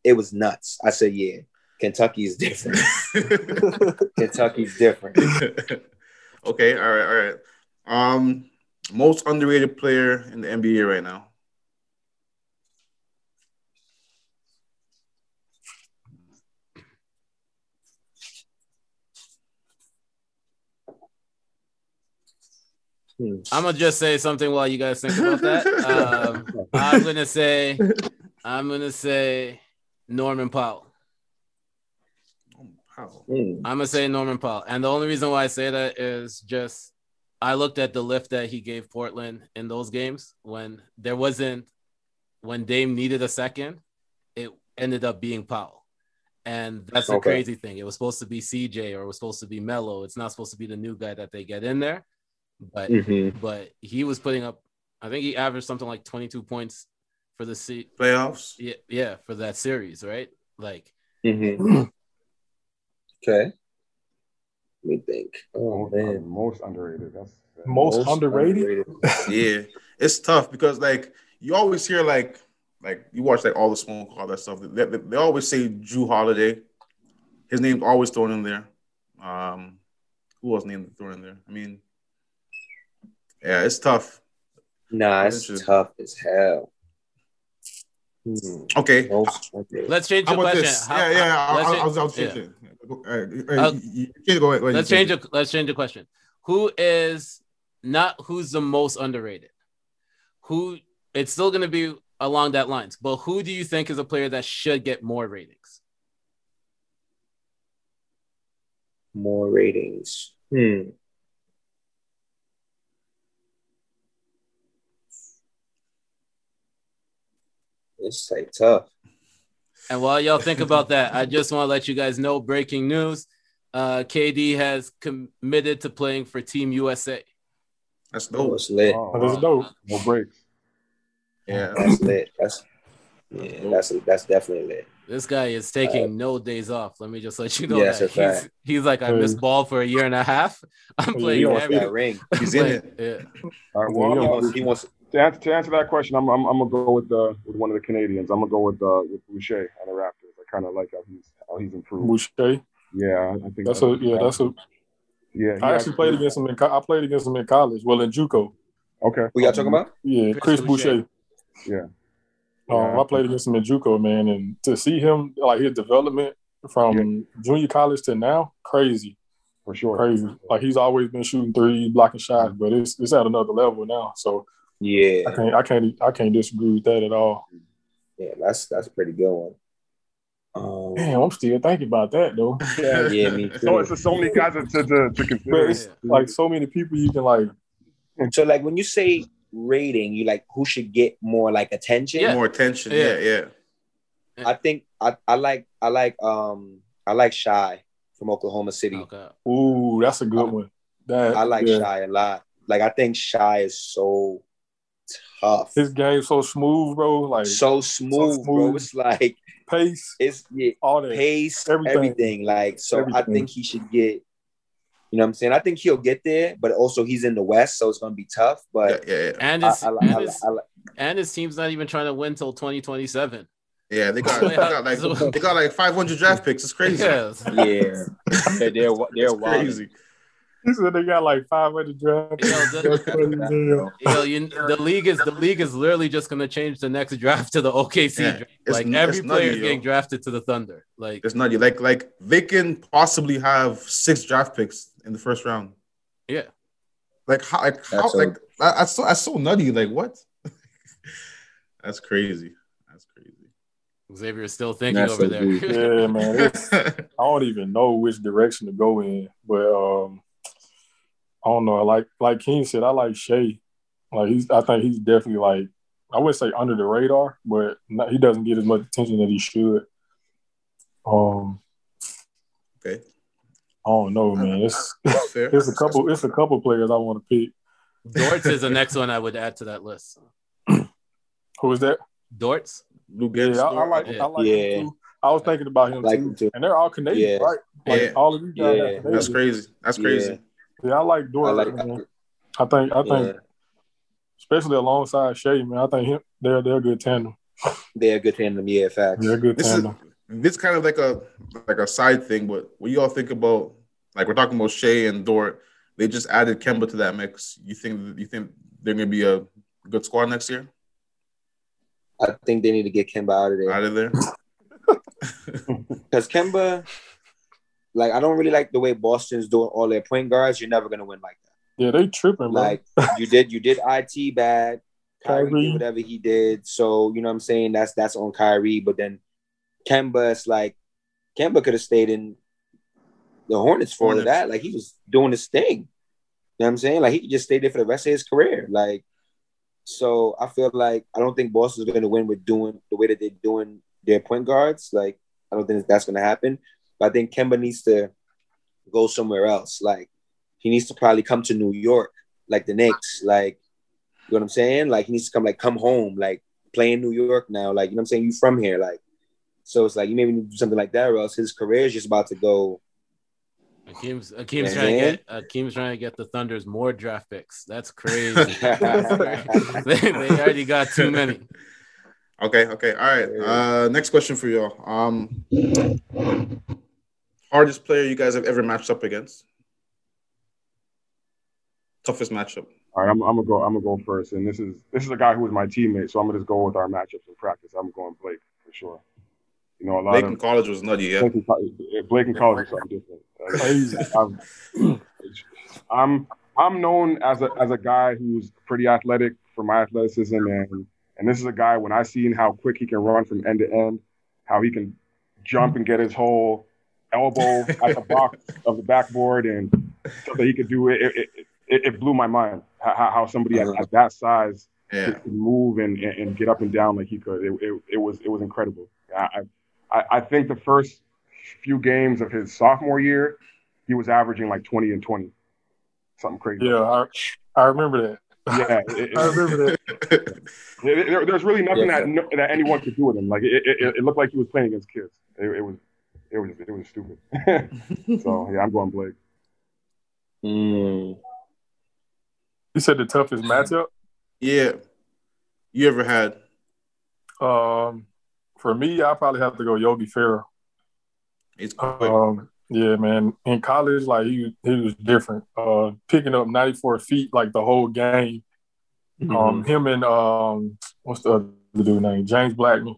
it was nuts. I said, yeah, Kentucky is different. Kentucky's different. okay, all right, all right. Um, most underrated player in the NBA right now. I'm gonna just say something while you guys think about that. Um, I'm gonna say, I'm gonna say Norman Powell. Hmm. I'm gonna say Norman Powell, and the only reason why I say that is just I looked at the lift that he gave Portland in those games when there wasn't when Dame needed a second, it ended up being Powell, and that's the Okay. crazy thing. It was supposed to be CJ or it was supposed to be Melo. It's not supposed to be the new guy that they get in there, but Mhm. but he was putting up. I think he averaged something like 22 points for the se- Playoffs. yeah, yeah for that series, right? Like Mhm. okay. Let me think. Oh Most, man. most underrated. That's Most, underrated. yeah, it's tough because like you always hear like like you watch like all the smoke, all that stuff. They, they, they always say Jrue Holiday. His name's always thrown in there. Um, who else named thrown in there? I mean, yeah, it's tough. Nah, That's it's tough as hell. Hmm. Okay, let's change the question. this? How- yeah, yeah. how- I, let's I, I was, I was changing. All right, all right, Uh, you, you, you go ahead. Go ahead let's change it. Let's change the question. Who is not who's the most underrated? Who it's still going to be along that lines, but who do you think is a player that should get more ratings? More ratings. Hmm. It's like tough. And while y'all think about that, I just want to let you guys know breaking news. Uh, KD has committed to playing for Team USA. That's Oh, dope. it's lit. Oh, Oh, that's wow. dope. No breaks. Yeah, That's lit. That's yeah. That's that's definitely lit. This guy is taking no days off. Let me just let you know Yeah, that. He's, he's like, I missed ball for a year and a half. I'm playing He wants every- that ring. he's in it. yeah. All right. He Well, I'm, wants. He wants. To, answer, to answer that question, I'm, I'm, I'm gonna go with uh, with one of the Canadians. I'm gonna go with uh, with Boucher on the Raptors. I kind of like how he's how he's improved. Boucher. Yeah, I think That's a yeah. That's a. yeah. I actually played against him in. co- I played against him in college. Well, in JUCO. Okay. Who y'all talking about? Yeah, Chris Chris, Boucher. Boucher. Yeah. Um, Yeah. I played against him in JUCO, man, and to see him like his development from junior college to now, crazy, For sure. crazy. Like he's always been shooting three, blocking shots, but it's it's at another level now. So I Yeah, can't I can't I can't disagree with that at all. yeah. That's that's a pretty good one. Um, Damn, I'm still thinking about that though. yeah, yeah, me So it's just so many guys to to, to, to But consider. it's like so many people you can like. So like when you say rating, you like who should get more like attention? Yeah. More attention. Yeah. Yeah, yeah. I think I, I like I like um I like Shai from Oklahoma City. Okay. Ooh, that's a good one. That I like yeah. Shai a lot. Like I think Shai is so tough. His game so smooth, bro. Like so smooth, bro. smooth. It's like pace, it's yeah, all that. pace, Everything. everything. Like so I think he should get you know what I'm saying? I think he'll get there, but also he's in the West, so it's gonna be tough. But yeah, yeah. And his, I, I, and, I, his and his team's not even trying to win till 2027. Yeah, they got, they got like they got like 500 draft picks. It's crazy. Yes. Yeah, they're they're, they're It's wild. crazy. He said they got like 500 draft. Yo, the- That's funny as hell. Yo, you, the league is the league is literally just gonna change the next draft to the OKC Yeah, draft. it's Like n- every player is getting drafted to the Thunder. Like It's nutty. Like like they can possibly have six draft picks in the first round. yeah, Like how like how That's so- like that- that's so that's so nutty. Like what? that's crazy. That's crazy. Xavier's still thinking That's over there. Yeah, man. I don't even know which direction to go in, but um, I don't know. Like like King said, I like Shai. Like he's, I think he's definitely like I would say under the radar, but not, he doesn't get as much attention that he should. Um, okay. I don't know, man. It's fair. it's a couple it's a couple players I want to pick. Dortz is the next one I would add to that list. Who is that? Dortz. Lu Yeah, I, I like Yeah. I like Yeah. him too. I was thinking about him Like too. him too. and they're all Canadian, Yeah. right? Like Yeah. all of these guys. Yeah. are That's crazy. That's Yeah. crazy. Yeah, I like I Dort. like man. I think I think yeah, especially alongside Shai, man. I think him, they're they're a good tandem. they're a good tandem. Yeah, facts. They're a good This is tandem. this kind of like a like a side thing, but what you all think about like we're talking about Shai and Dort. They just added Kemba to that mix. You think you think they're gonna be a good squad next year? I think they need to get Kemba out of there Out of there? because Kemba, like, I don't really like the way Boston's doing all their point guards. You're never gonna win like that. Yeah, they tripping, bro. Like you did, you did it bad. Kyrie, Kyrie. did whatever he did. So you know what I'm saying. That's that's on Kyrie. But then Kemba, it's like Kemba could have stayed in the Hornets for Hornets. that. Like he was doing his thing. You know what I'm saying? Like he could just stay there for the rest of his career. Like so, I feel like I don't think Boston's going to win with doing the way that they're doing their point guards. Like I don't think that's going to happen. But I think Kemba needs to go somewhere else. Like he needs to probably come to New York, like the Knicks. Like you know what I'm saying? Like he needs to come, like come home, like play in New York now. Like you know what I'm saying? You from here, like so it's like you maybe need to do something like that, or else his career is just about to go. Akeem's Akeem's trying to get Akeem's trying to get the Thunder's more draft picks. That's crazy. they, they already got too many. Okay, okay, all right. Uh, next question for y'all. Um, hardest player you guys have ever matched up against? Toughest matchup. All right, I'm, I'm gonna go. I'm gonna go first, and this is this is a guy who was my teammate, so I'm gonna just go with our matchups in practice. I'm going Blake for sure. You know, a lot Blake of in college was nutty, yeah. Blake in, Blake in college was something different. I'm, I'm I'm known as a as a guy who's pretty athletic for my athleticism, and and this is a guy when I seen how quick he can run from end to end, how he can jump and get his whole elbow at the box of the backboard, and stuff that he could do it. It, it, it, it blew my mind how, how somebody at, at that size Yeah. could move and, and, and get up and down like he could. It, it, it was it was incredible. I, I I think the first few games of his sophomore year, he was averaging like 20 and 20, something crazy. Yeah, I, I remember that. yeah. it- it- I remember that. it- there- there's really nothing Yeah. that that anyone could do with him. Like it, it, it looked like he was playing against kids. It, it was it was it was stupid. so yeah, I'm going Blake. Mm. You said the toughest matchup. yeah. You ever had? Um, for me, I probably have to go Yogi Ferrell. It's quick. Um, yeah, man. In college, like he he was different. Uh, picking up 94 feet like the whole game. Um, him and um, what's the other dude name? James Blackmon.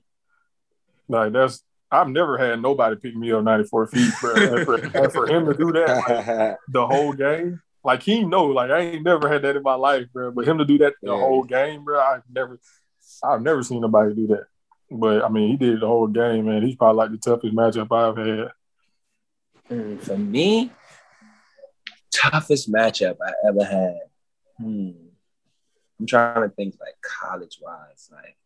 Like that's I've never had nobody pick me up 94 feet, bro. and, for, and for him to do that like, the whole game, like he know, like I ain't never had that in my life, bro. But him to do that the Yeah. whole game, bro, I've never, I've never seen nobody do that. But I mean, he did it the whole game, man. He's probably like the toughest matchup I've had. Mm, For me, toughest matchup I ever had. Hmm. I'm trying to think like college wise, like.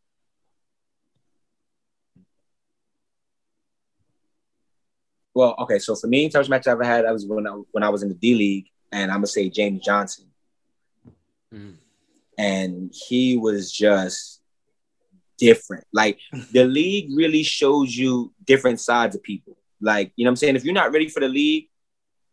Well, okay, so for me, toughest match I ever had, I was when I when I was in the D League, and I'm gonna say James Johnson, Mhm. and he was just different. Like the league really shows you different sides of people. Like you know what I'm saying. If you're not ready for the league,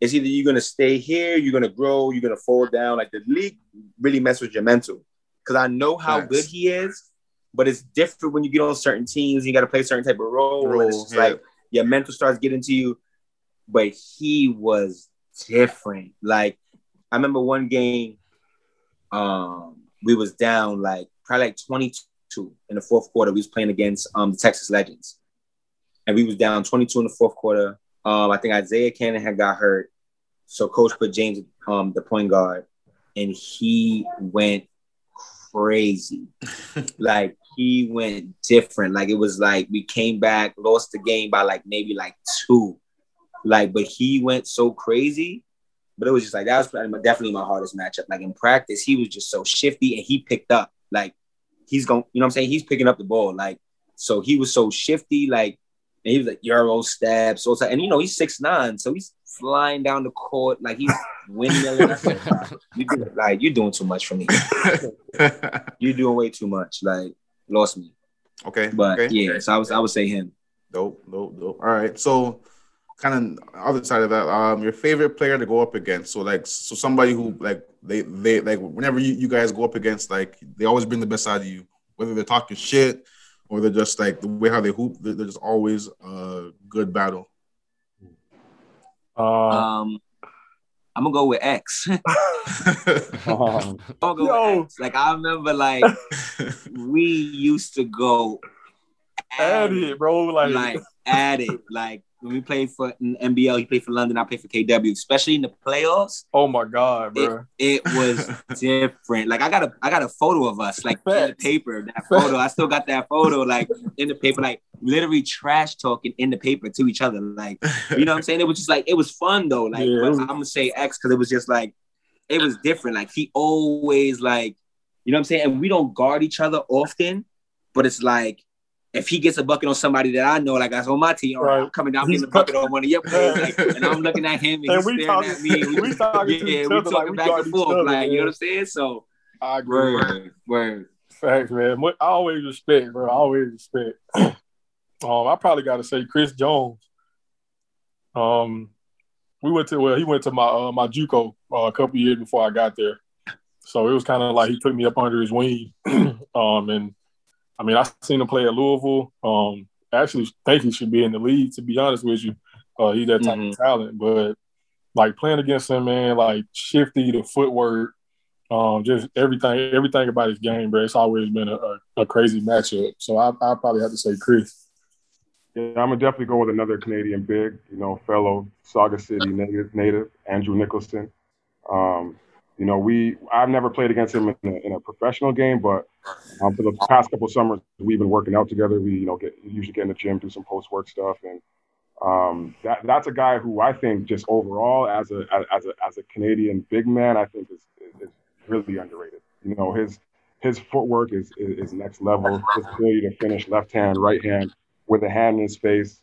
it's either you're gonna stay here, you're gonna grow, you're gonna fall down. Like the league really messes with your mental. Because I know how Facts. good he is, but it's different when you get on certain teams. You got to play a certain type of role. and it's just yeah. like your mental starts getting to you. But he was different. Like I remember one game, um, we was down like probably like 22 in the fourth quarter. We was playing against um the Texas Legends. And we was down 22 in the fourth quarter. Um, I think Isaiah Canaan had got hurt. So coach put James um the point guard and he went crazy. like he went different. Like it was like we came back, lost the game by like maybe like two. Like, but he went so crazy. But it was just like that was definitely my hardest matchup. Like in practice, he was just so shifty and he picked up. Like he's going, you know what I'm saying? He's picking up the ball. Like, so he was so shifty, like, and he was like Euro steps, also, and you know, he's six nine, so he's flying down the court, like he's windmilling. I said, you do, like you're doing too much for me. You're doing way too much. Like, lost me. okay, But okay. yeah, so I was I would say him. Dope, dope, dope. All right. So kind of other side of that, um, your favorite player to go up against. So like so somebody who like they they like whenever you, you guys go up against, like they always bring the best out of you, whether they're talking shit or they're just like the way how they hoop, they're, they're just always a good battle. Uh, Um, I'm gonna go with X. I'm um, gonna go Yo. with X. Like I remember, like we used to go at it, bro. Like, like at it. Like when we played for in NBL, he played for London, I played for KW, especially in the playoffs. oh my god, bro. It was different. Like I got a I got a photo of us like in the paper. That photo, I still got that photo like in the paper, like literally trash talking in the paper to each other. Like you know what I'm saying? It was just like it was fun though. Like Yeah, it I'm gonna say X because it was just like it was different. Like he always like you know what I'm saying. And we don't guard each other often, but it's like. If he gets a bucket on somebody that I know, like that's on my team, or I'm coming down He's getting a bucket on one of your players, like, and I'm looking at him and, And he's staring talking- at me. and we talking to yeah, each we talking like back guard and forth, other, like you know what I'm saying. So I agree. word, word. Facts, man. I always respect, bro. I always respect. um, I probably got to say Chris Jones. Um, we went to well, he went to my uh, my JUCO uh, a couple years before I got there, so it was kind of like he took me up under his wing. um, and I mean, I seen him play at Louisville. Um, actually think he should be in the league. To be honest with you, uh, he's that type Mhm. of talent. But like playing against him, man, like shifty, the footwork, um, just everything, everything about his game, bro. It's always been a, a, a crazy matchup. So I I probably have to say Chris. Yeah, I'm gonna definitely go with another Canadian big, you know, fellow Sauga City native, native Andrew Nicholson. Um, you know, we I've never played against him in a, in a professional game, but um, for the past couple summers we've been working out together. We you know get usually get in the gym, do some post work stuff, and um, that that's a guy who I think just overall as a as a as a Canadian big man, I think is is really underrated. You know, his his footwork is is, next level. His ability to finish left hand, right hand with a hand in his face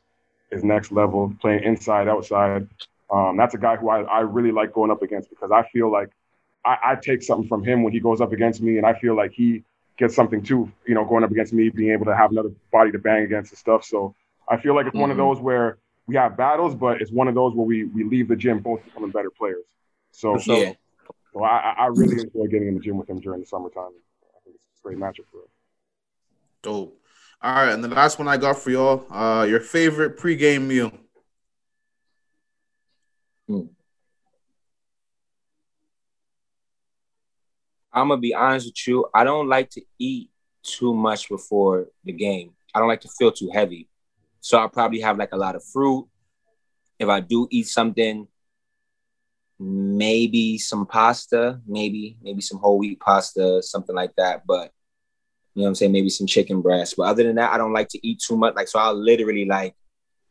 is next level. Playing inside, outside. Um, that's a guy who I, I really like going up against because I feel like I, I take something from him when he goes up against me, and I feel like he gets something too. You know, going up against me, being able to have another body to bang against and stuff. So I feel like it's one of Mhm. those where we have battles, but it's one of those where we we leave the gym both becoming better players. So, so, Yeah. so I, I- I really enjoy getting in the gym with him during the summertime. I think it's a great matchup for us. Dope. All right, and the last one I got for y'all, uh, your favorite pregame meal. I'm gonna be honest with you. I don't like to eat too much before the game. I don't like to feel too heavy. So I'll probably have like a lot of fruit. If I do eat something, maybe some pasta, maybe, maybe some whole wheat pasta, something like that. But you know what I'm saying? Maybe some chicken breast. But other than that, I don't like to eat too much. Like, so I'll literally like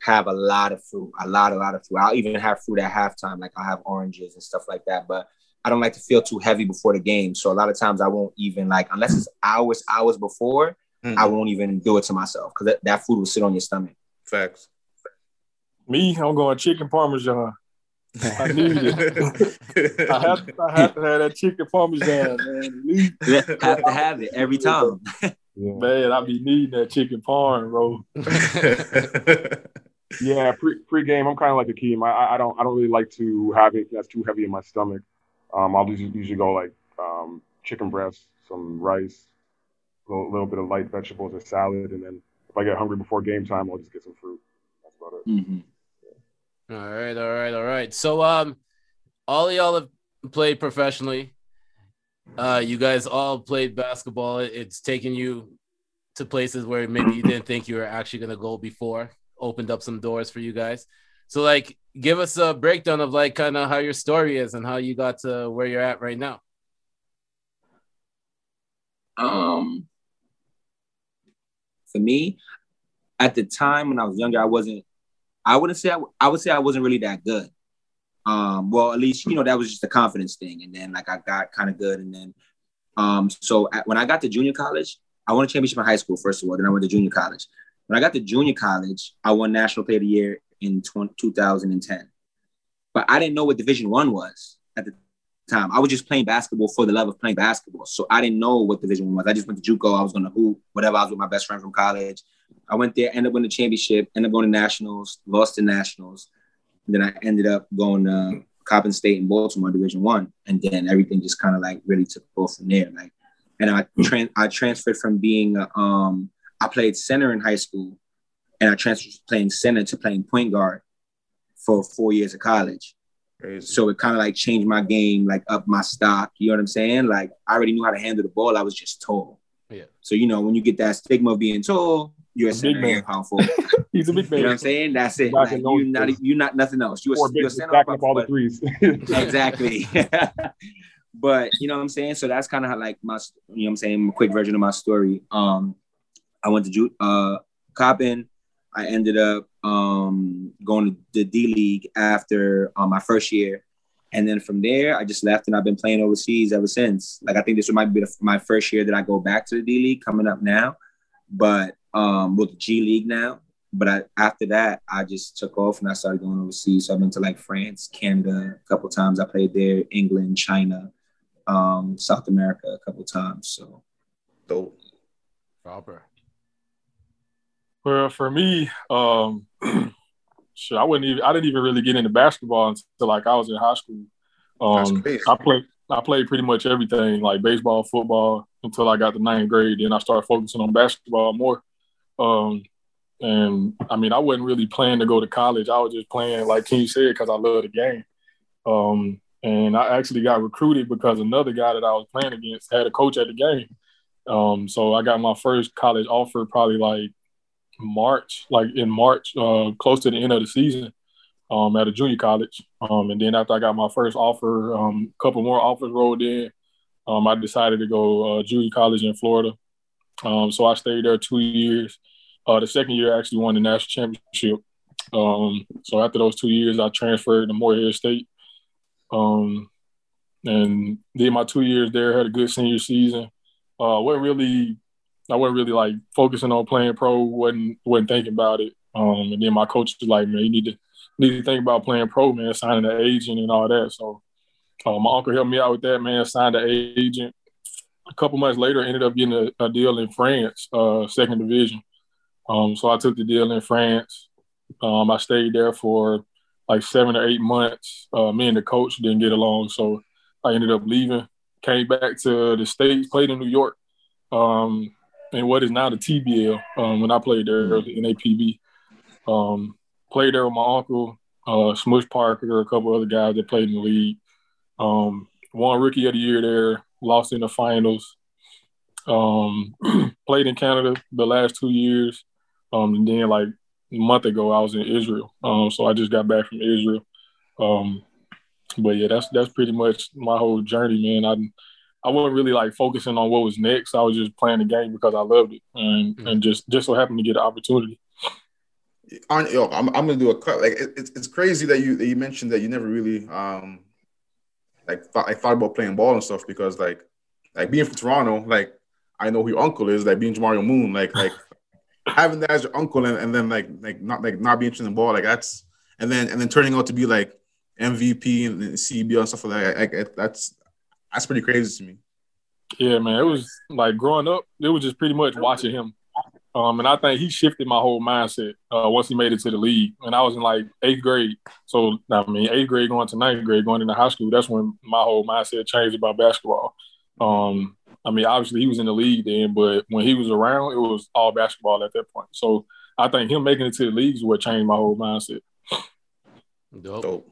have a lot of fruit, a lot, a lot of fruit. I'll even have fruit at halftime. Like I'll have oranges and stuff like that. But I don't like to feel too heavy before the game. So a lot of times I won't even like, unless it's hours, hours before, Mhm. I won't even do it to myself because that, that food will sit on your stomach. Facts. Me, I'm going chicken parmesan. I need it. I have, to, I have to have that chicken parmesan, man. Have to have it every time. Yeah. Man, I be needing that chicken parm, bro. Yeah, pre pre-game, I'm kind of like Akeem. I, I I don't I don't really like to have it that's too heavy in my stomach. Um, I'll usually, usually go like um, chicken breast, some rice, a little, little bit of light vegetables or salad, and then if I get hungry before game time, I'll just get some fruit. That's about it. Mm-hmm. All right, all right, all right. So um, all of y'all have played professionally. Uh, you guys all played basketball. It's taken you to places where maybe you didn't think you were actually gonna go before. Opened up some doors for you guys. So like, give us a breakdown of like kind of how your story is and how you got to where you're at right now. Um, for me, at the time when I was younger, I wasn't. I wouldn't say I, I would say I wasn't really that good. Um, well, at least you know that was just a confidence thing, and then like I got kind of good, and then um, so at, when I got to junior college, I won a championship in high school first of all. Then I went to junior college. When I got to junior college, I won National Player of the Year in 20, 2010. But I didn't know what Division One was at the time. I was just playing basketball for the love of playing basketball. So I didn't know what Division One was. I just went to JUCO. I was going to hoop, whatever. I was with my best friend from college. I went there, ended up winning the championship, ended up going to nationals, lost to nationals. And then I ended up going to Coppin State in Baltimore, Division One, and then everything just kind of like really took off from there. Like, and I tran- I transferred from being a, um I played center in high school, and I transferred from playing center to playing point guard for four years of college. Crazy. So it kind of like changed my game, like up my stock. You know what I'm saying? Like I already knew how to handle the ball. I was just tall. Yeah. So you know when you get that stigma of being tall, you're a A big center, man. you're powerful. He's a big man. You know what I'm saying? That's it. Like, in those you not days. you not nothing else. You Four a, you're a big center stacking up all the threes. exactly. but you know what I'm saying? So that's kind of how like my you know what I'm saying, a quick version of my story. Um I went to Ju- uh Coppin. I ended up um going to the D League after um, my first year. And then from there, I just left and I've been playing overseas ever since. Like I think this might be my first year that I go back to the D League coming up now, but um with the G League now. But I, after that, I just took off and I started going overseas. So I've been to like France, Canada a couple times. I played there, England, China, um, South America a couple times. So Dope. Proper. Well, for me, um, shit, I wouldn't even. I didn't even really get into basketball until like I was in high school. Um. I played. I played pretty much everything, like baseball, football, until I got to ninth grade. Then I started focusing on basketball more. Um, and I mean, I wasn't really planning to go to college. I was just playing, like King said, because I love the game. Um, and I actually got recruited because another guy that I was playing against had a coach at the game. Um, so I got my first college offer probably like March, like in March, uh, close to the end of the season, um, at a junior college. Um, and then after I got my first offer, um, a couple more offers rolled in. Um, I decided to go uh, junior college in Florida. Um, so I stayed there two years. Uh, the second year, I actually won the national championship. Um, so after those two years, I transferred to Morehead State. Um, and did my two years there. Had a good senior season. Uh, wasn't really, I wasn't really like focusing on playing pro. wasn't wasn't thinking about it. Um, and then my coach was like, "Man, you need to need to think about playing pro, man, signing an agent and all that." So uh, my uncle helped me out with that, man. Signed an agent. A couple months later, ended up getting a, a deal in France, uh, second division. Um, so I took the deal in France. Um, I stayed there for like seven or eight months. Uh, me and the coach didn't get along, so I ended up leaving. Came back to the states, played in New York, um, in what is now the TBL. Um, when I played there in APB, um, played there with my uncle, uh, Smush Parker, a couple other guys that played in the league. Um, won Rookie of the Year there, lost in the finals. Um, played in Canada the last two years. Um, and then like a month ago, I was in Israel. Um, so I just got back from Israel. Um, but yeah, that's that's pretty much my whole journey, man. I I wasn't really like focusing on what was next. I was just playing the game because I loved it, and and just just so happened to get an opportunity. On, yo, I'm, I'm gonna do a cut. Like it, it's it's crazy that you that you mentioned that you never really um like thought I thought about playing ball and stuff because like like being from Toronto, like I know who your uncle is, like being Jamario Moon, like like having that as your uncle and, and then like like not like not being interested in ball, like that's and then and then turning out to be like MVP and, and CBL and stuff like that. Like, like, that's that's pretty crazy to me. Yeah, man. It was like growing up, it was just pretty much watching him. Um, and I think he shifted my whole mindset uh, once he made it to the league. And I was in like eighth grade. So, I mean, eighth grade going to ninth grade, going into high school, that's when my whole mindset changed about basketball. Um, I mean, obviously he was in the league then, but when he was around, it was all basketball at that point. So I think him making it to the leagues what changed my whole mindset. Dope. Dope.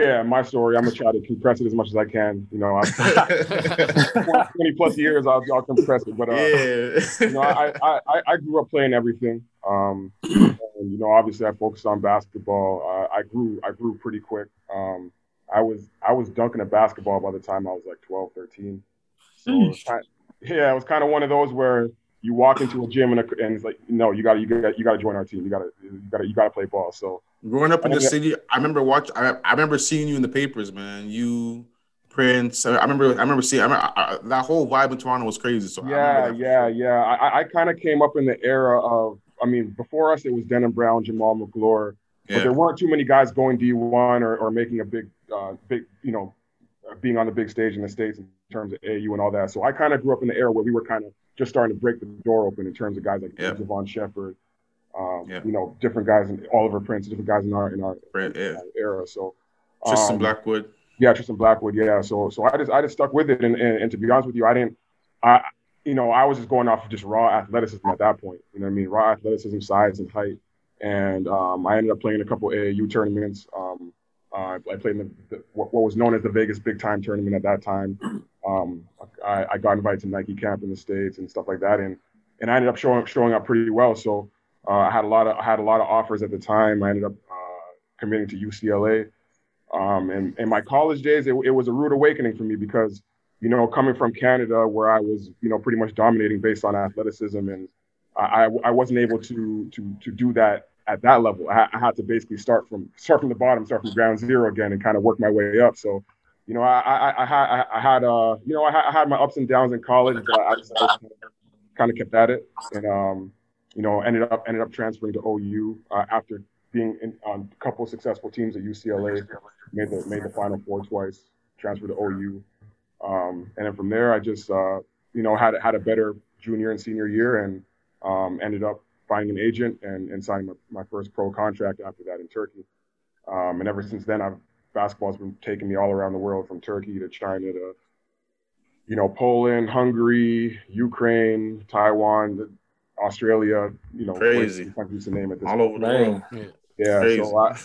Yeah, my story. I'm gonna try to compress it as much as I can. You know, I'm 20 plus years. I'll, I'll compress it, but uh, yeah. you know, I, I, I, I grew up playing everything. Um, and, you know, obviously I focused on basketball. Uh, I grew, I grew pretty quick. Um, I was, I was dunking a basketball by the time I was like 12, 13. So it was kind yeah, it was kind of one of those where you walk into a gym and, a, and it's like, no, you got to, you got, you got to join our team. You got to, you got to, you got to play ball. So Growing up in the city, I remember watch. I, I remember seeing you in the papers, man. You, Prince. I remember. I remember seeing. I remember, I, that whole vibe in Toronto was crazy. So I yeah, remember that. yeah, yeah. I, I- kind of came up in the era of, I mean, before us, it was Denham Brown, Jamaal Magloire, but there weren't too many guys going D1 or, or making a big, uh, big, you know, being on the big stage in the States in terms of AU and all that. So I kind of grew up in the era where we were kind of just starting to break the door open in terms of guys like Yeah. Jevohn Shepherd, um, Yeah. you know, different guys in Oliver Prince, different guys in our in our, Right, yeah. era. So Tristan um, Blackwood. yeah, Tristan Blackwood. Yeah. So so I just I just stuck with it, and, and, and to be honest with you, I didn't. I you know I was just going off of just raw athleticism at that point. You know what I mean? Raw athleticism, size, and height. And um, I ended up playing a couple AAU tournaments. Um, uh, I played in the, the, what, what was known as the Vegas Big Time tournament at that time. Um, I, I got invited to Nike camp in the states and stuff like that, and and I ended up showing showing up pretty well. So uh, I had a lot of had a lot of offers at the time. I ended up uh, committing to UCLA. Um, and in my college days, it, it was a rude awakening for me because, you know, coming from Canada where I was, you know, pretty much dominating based on athleticism, and I, I, wasn't able to to to do that at that level. I, I had to basically start from start from the bottom, start from ground zero again, and kind of work my way up. So, you know, I I, I had I, had uh you know I had, I had my ups and downs in college, but I, I kind of kept at it, and um you know ended up ended up transferring to OU uh, after being in, on a couple successful teams at UCLA, made the made the Final Four twice, transferred to OU, um, and then from there I just uh, you know had had a better junior and senior year, and um, ended up finding an agent and, and signing my, my first pro contract after that in Turkey, um, and ever since then I've basketball's been taking me all around the world from Turkey to China to you know Poland, Hungary, Ukraine, Taiwan. Australia, you know, Crazy. countries to name it. All over the world. Man, Yeah, Crazy. so I,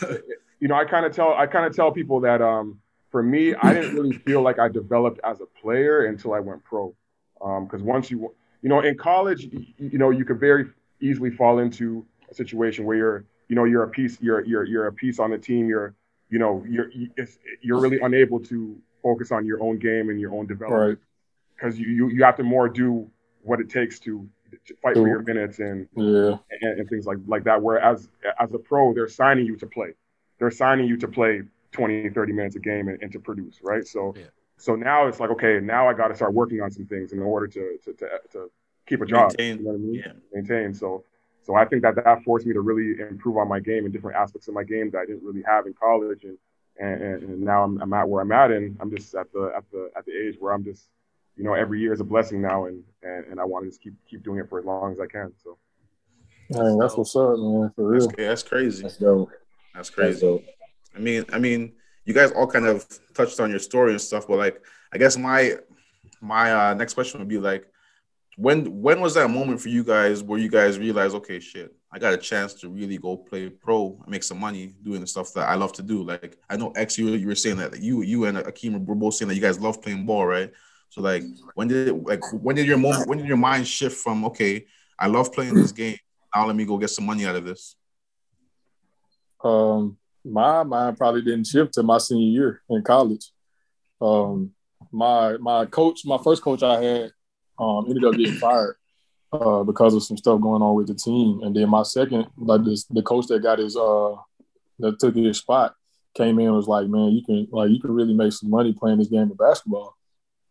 you know, I kind of tell I kind of tell people that um, for me, I didn't really feel like I developed as a player until I went pro. Because once you, you know, in college, you, you know, you could very easily fall into a situation where you're, you know, you're a piece, you're you're you're a piece on the team. You're, you know, you're you- it's, you're really unable to focus on your own game and your own development right. because you, you you have to more do what it takes to, to fight for your minutes and Yeah. and, and things like like that. Whereas as a pro, they're signing you to play. They're signing you to play 20, 30 minutes a game and, and to produce, right? So Yeah. so now it's like, okay, now I got to start working on some things in order to to to, to keep a job. Maintain. You know what I mean? Yeah. Maintain. So so I think that that forced me to really improve on my game and different aspects of my game that I didn't really have in college and. And, and, and now I'm, I'm at where I'm at, and I'm just at the at the at the age where I'm just, you know, every year is a blessing now, and and, and I want to just keep keep doing it for as long as I can. So Man, that's what's up, man. For real. That's, that's crazy. That's dope. That's That's crazy. dope. I mean, I mean, you guys all kind of touched on your story and stuff, but like, I guess my my uh, next question would be like, when when was that moment for you guys where you guys realized, okay, shit, I got a chance to really go play pro, and make some money doing the stuff that I love to do. Like, I know X, you you were saying that you you and Akeem were both saying that you guys love playing ball, right? So like, when did like when did your moment when did your mind shift from okay, I love playing this game, now let me go get some money out of this? Um, my mind probably didn't shift to my senior year in college. Um, my my coach, my first coach I had, um, ended up getting fired uh, because of some stuff going on with the team. And then my second, like this, the coach that got his uh that took his spot came in was like, man, you can like you can really make some money playing this game of basketball.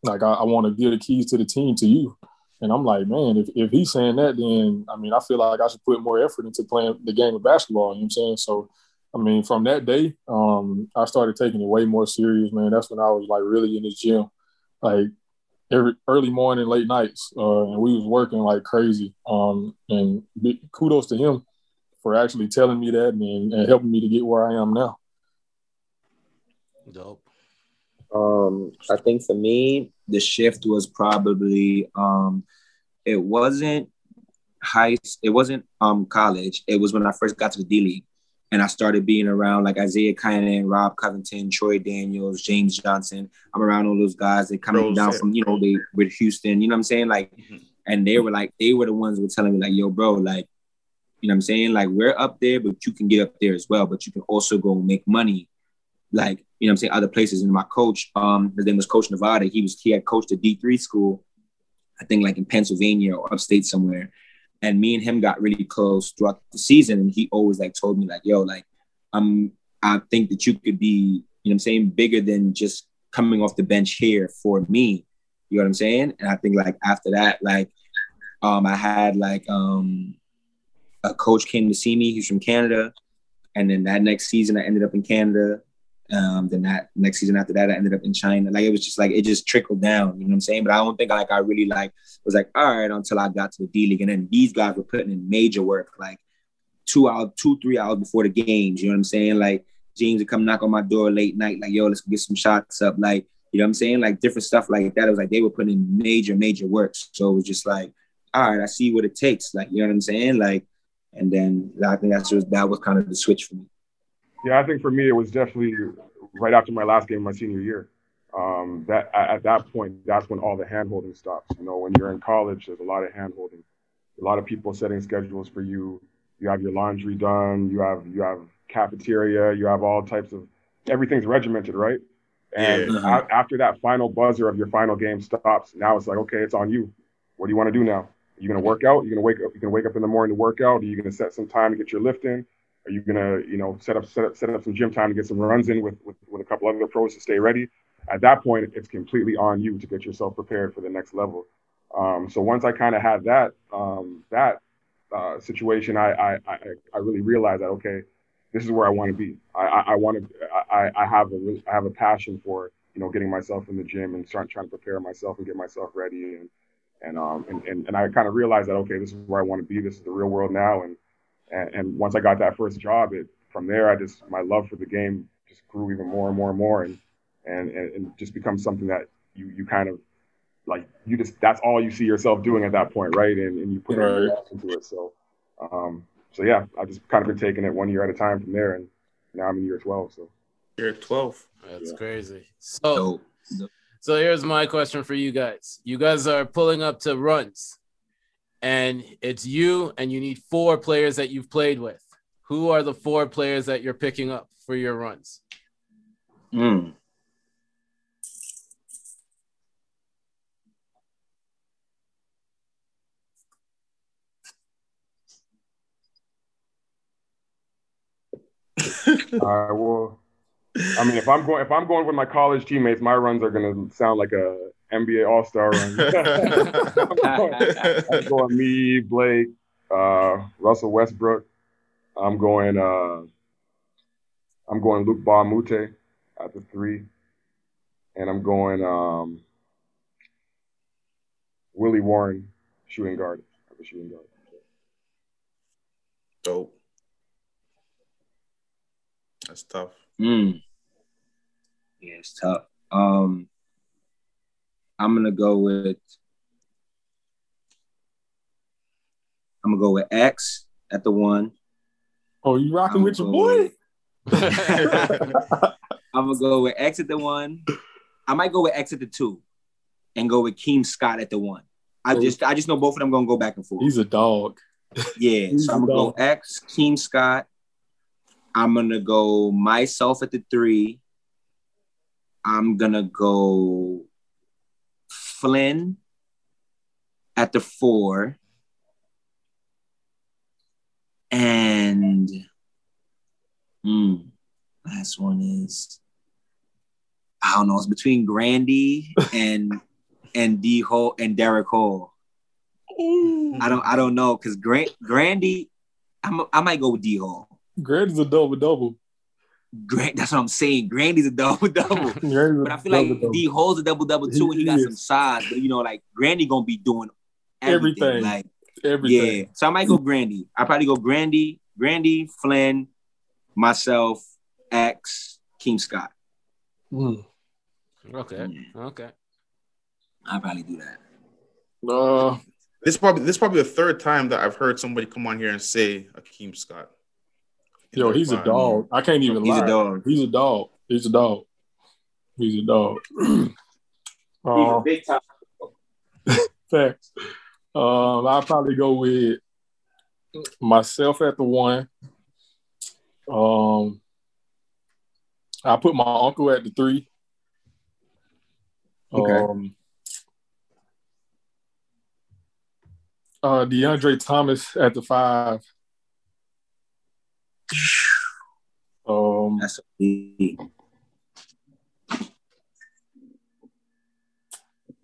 Like I, I want to give the keys to the team to you. And I'm like, man, if, if he's saying that, then I mean, I feel like I should put more effort into playing the game of basketball. You know what I'm saying? So, I mean, from that day, um, I started taking it way more serious, man. That's when I was like really in the gym, like every early morning, late nights, uh, and we was working like crazy. Um, and kudos to him for actually telling me that and, and helping me to get where I am now. Dope. Um, I think for me, the shift was probably um, it wasn't high, it wasn't um college. It was when I first got to the D League, and I started being around like Isaiah Canaan, Rob Covington, Troy Daniels, James Johnson. I'm around all those guys. They coming down from you know they with Houston. You know what I'm saying? Like, Mhm. and they were like they were the ones who were telling me like, yo, bro, like. You know what I'm saying? Like we're up there, but you can get up there as well. But you can also go make money like you know what I'm saying other places. And my coach, um, his name was Coach Nevada. He was he had coached a D3 school, I think like in Pennsylvania or upstate somewhere. And me and him got really close throughout the season. And he always like told me, like, yo, like, I'm I think that you could be, you know what I'm saying, bigger than just coming off the bench here for me. You know what I'm saying? And I think like after that, like um I had like um a coach came to see me, he's from Canada. And then that next season I ended up in Canada. Um, then that next season after that, I ended up in China. Like it was just like it just trickled down, you know what I'm saying? But I don't think like I really like was like, all right, until I got to the D League. And then these guys were putting in major work, like two hours, two, three hours before the games. You know what I'm saying? Like James would come knock on my door late night, like, yo, let's get some shots up. Like, you know what I'm saying? Like different stuff like that. It was like they were putting in major, major works. So it was just like, all right, I see what it takes. Like, you know what I'm saying? Like, and then I think that's just that was kind of the switch for me. Yeah, I think for me it was definitely right after my last game of my senior year. Um, that at, at that point, that's when all the handholding stops. You know, when you're in college, there's a lot of handholding, a lot of people setting schedules for you. You have your laundry done. You have you have cafeteria. You have all types of everything's regimented, right? And Yeah. a- after that final buzzer of your final game stops, now it's like, okay, it's on you. What do you want to do now? Are you gonna work out? You're gonna wake up. You gonna wake up in the morning to work out. Are you gonna set some time to get your lift in? Are you gonna, you know, set up set up set up some gym time to get some runs in with with, with a couple other pros to stay ready? At that point, it's completely on you to get yourself prepared for the next level. Um, so once I kind of had that um, that uh, situation, I, I I I really realized that okay, this is where I want to be. I I, I want to I I have a I have a passion for you know getting myself in the gym and trying trying to prepare myself and get myself ready and and um and and, and I kind of realized that okay, this is where I want to be. This is the real world now and and, and once I got that first job, it from there I just my love for the game just grew even more and more and more and and and, and just becomes something that you you kind of like you just that's all you see yourself doing at that point, right? And and you put Right. everything else into it. So um so yeah, I've just kind of been taking it one year at a time from there and now I'm in year twelve. So You're 12. That's Yeah. crazy. So, So so here's my question for you guys. You guys are pulling up to runs, and it's you, and you need four players that you've played with. Who are the four players that you're picking up for your runs? mm. I will I mean if I'm going if I'm going with my college teammates, my runs are gonna sound like a NBA all star run. I'm going me, Blake, uh, Russell Westbrook. I'm going uh, I'm going Luc Mbah a Moute at the three. And I'm going um, Willie Warren shooting guard at the shooting guard. Dope. That's tough. Mm. Yeah, it's tough. Um, I'm gonna go with. I'm gonna go with X at the one. Oh, you rocking with your going- boy? I'm gonna go with X at the one. I might go with X at the two, and go with Keem Scott at the one. I Oh. just I just know both of them gonna go back and forth. He's a dog. Yeah, He's so I'm gonna a go. X, Keem Scott. I'm gonna go myself at the three. I'm gonna go Flynn at the four. And hmm, last one is I don't know, it's between Grandy and and D Hall and Derek Hall. I don't I don't know because Grant Grandy, I'm, I might go with D Hall. Grandy's a double double. Grant, that's what I'm saying. Grandy's a double double. But I feel like D holds a double double too, and he got He some size. But you know, like Grandy gonna be doing everything. Everything. Like everything. yeah, so I might go Grandy. I probably go Grandy, Grandy, Flynn, myself, X, Keem Scott. Mm. Okay. Okay. I'll probably do that. Uh, This probably this probably the third time that I've heard somebody come on here and say Akeem Scott. In yo, their he's a dog. I can't even lie. He's a dog. He's a dog. He's a dog. He's a dog. uh, big time. Facts. Um, I'll probably go with myself at the one. Um, I put my uncle at the three. Okay. Um, uh, DeAndre Thomas at the five. Um, That's a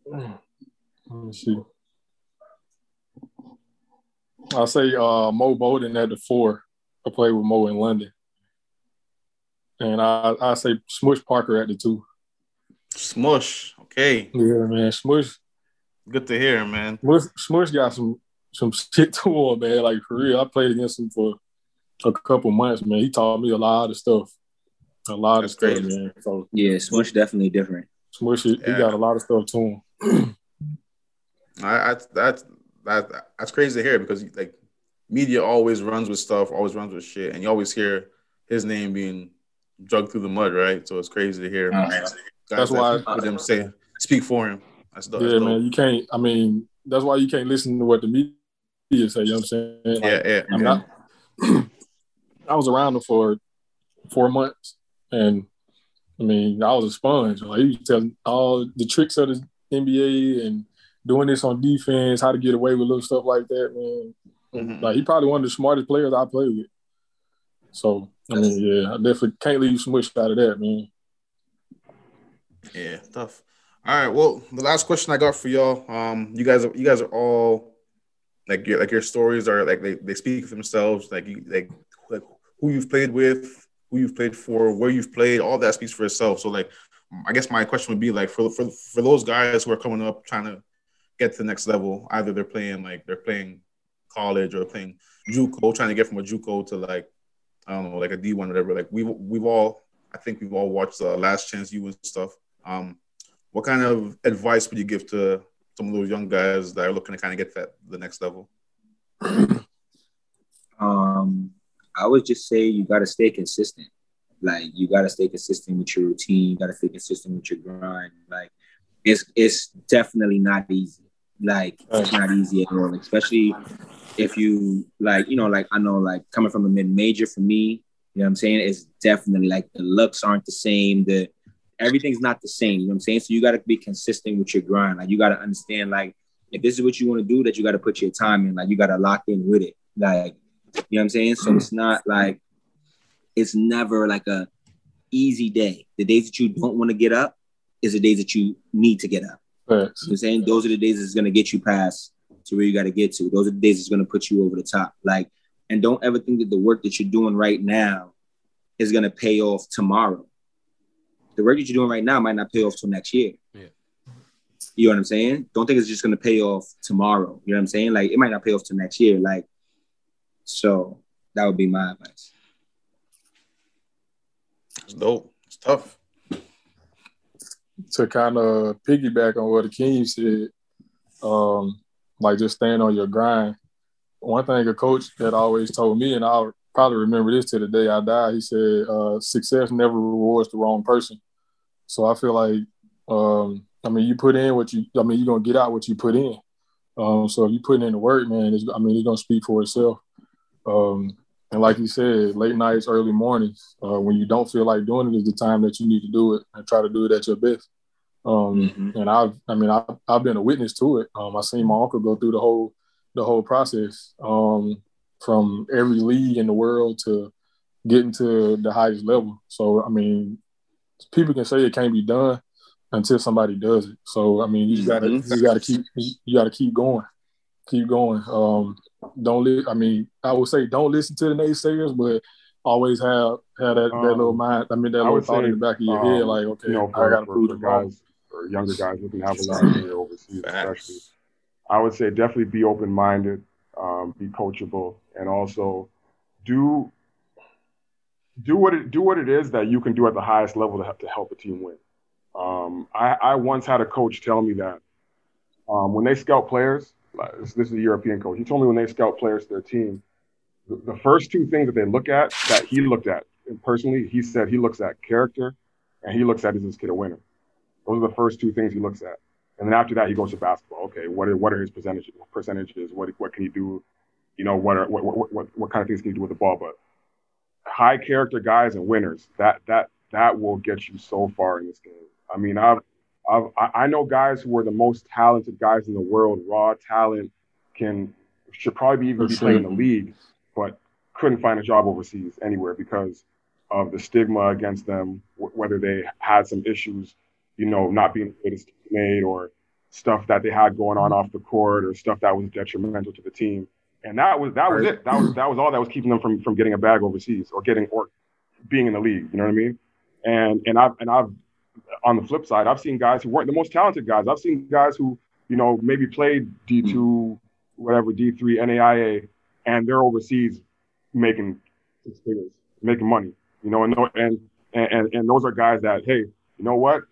Let me see. I'll say uh, Mo Bowden at the four. I played with Mo in London. And I I say Smush Parker at the two. Smush. Okay, Yeah, man. Smush good to hear, man. Smush, Smush got some some shit to him, man. Like for real. I played against him for a couple months, man. He taught me a lot of stuff. A lot That's of stuff, crazy. man. So Yeah, Smush definitely different. Smush, he, he Yeah. got a lot of stuff to him. I, I that's that that's crazy to hear because like media always runs with stuff, always runs with shit, and you always hear his name being drugged through the mud, right? So it's crazy to hear. Uh, guys That's that why- people them say speak for him. That's dope. Yeah, dope. man. You can't. I mean, that's why you can't listen to what the media say. You know what I'm saying? Like, Yeah, yeah. I mean, I, I was around him for four months, and I mean, I was a sponge. Like he was telling all the tricks of the NBA and doing this on defense, how to get away with little stuff like that, man. Mhm. Like he probably one of the smartest players I played with. So I mean, yeah, I definitely can't leave Smush out of that, man. Yeah, tough. All right. Well, the last question I got for y'all. Um, you guys are you guys are all like your like your stories are like they, they speak for themselves. Like you like who you've played with, who you've played for, where you've played, all that speaks for itself. So like I guess my question would be like for for for those guys who are coming up trying to get to the next level, either they're playing like they're playing college or playing JUCO, trying to get from a JUCO to like I don't know, like a D one, whatever. Like we've we've all I think we've all watched uh, Last Chance U and stuff. Um, what kind of advice would you give to some of those young guys that are looking to kind of get that the next level? Um, I would just say you got to stay consistent. Like you got to stay consistent with your routine. You got to stay consistent with your grind. Like it's it's definitely not easy. Like it's not easy at all. Especially if you like you know like I know like coming from a mid major for me. You know what I'm saying? It's definitely like the looks aren't the same. The everything's not the same. You know what I'm saying? So you got to be consistent with your grind. Like you got to understand like if this is what you want to do, that you got to put your time in. Like you got to lock in with it. Like you know what I'm saying? So it's not like it's never like a easy day. The days that you don't want to get up is the days that you need to get up. Facts. You know what I'm saying? Those are the days that's gonna get you past to where you gotta get to. Those are the days that's gonna put you over the top. Like, and don't ever think that the work that you're doing right now is gonna pay off tomorrow. The work that you're doing right now might not pay off till next year. Yeah. You know what I'm saying? Don't think it's just gonna pay off tomorrow. You know what I'm saying? Like it might not pay off till next year. Like, so that would be my advice. It's dope. It's tough. to kind of piggyback on what Akeem said, um, like just staying on your grind. One thing a coach that always told me, and I'll probably remember this to the day I die, he said, uh, success never rewards the wrong person. So I feel like, um, I mean, you put in what you, I mean, you're going to get out what you put in. Um, so if you put in the work, man, it's, I mean, it's going to speak for itself. Um, and like you said, late nights, early mornings, uh, when you don't feel like doing it is the time that you need to do it and try to do it at your best. Um, Mhm. And I've, I mean, I've, I've been a witness to it. Um, I seen my uncle go through the whole, the whole process um, from every league in the world to getting to the highest level. So, I mean, people can say it can't be done until somebody does it. So, I mean, you gotta, you Mhm. gotta keep, you gotta keep going, keep going. Um, don't li- I mean, I would say don't listen to the naysayers, but always have have that, that Um, little mind. I mean, that I little would thought in the back of your um, head, like, okay, you know, I for, gotta prove for them wrong. guys or younger guys looking to have a long career overseas, especially. I would say definitely be open minded, um, be coachable, and also do do what it do what it is that you can do at the highest level to help, to help a team win. Um, I, I once had a coach tell me that um, when they scout players, like, this, is a European coach. He told me when they scout players to their team, the, the first two things that they look at that he looked at and personally, he said he looks at character and he looks at is this kid a winner. Those are the first two things he looks at. And then after that, he goes to basketball. Okay, what are what are his percentages? Percentages? What what can he do? You know, what are what what what, what kind of things can he do with the ball? But high character guys and winners that that that will get you so far in this game. I mean, I've I've I know guys who are the most talented guys in the world, raw talent, can should probably be even be playing in the league, but couldn't find a job overseas anywhere because of the stigma against them, whether they had some issues you know, not being to made or stuff that they had going on off the court or stuff that was detrimental to the team. And that was that was it. That was that was all that was keeping them from from getting a bag overseas or getting or being in the league. You know what I mean? And and I've and I've on the flip side, I've seen guys who weren't the most talented guys. I've seen guys who you know maybe played D two, whatever D three, NAIA, and they're overseas making six figures, making money. You know, and and and and those are guys that hey, you know what?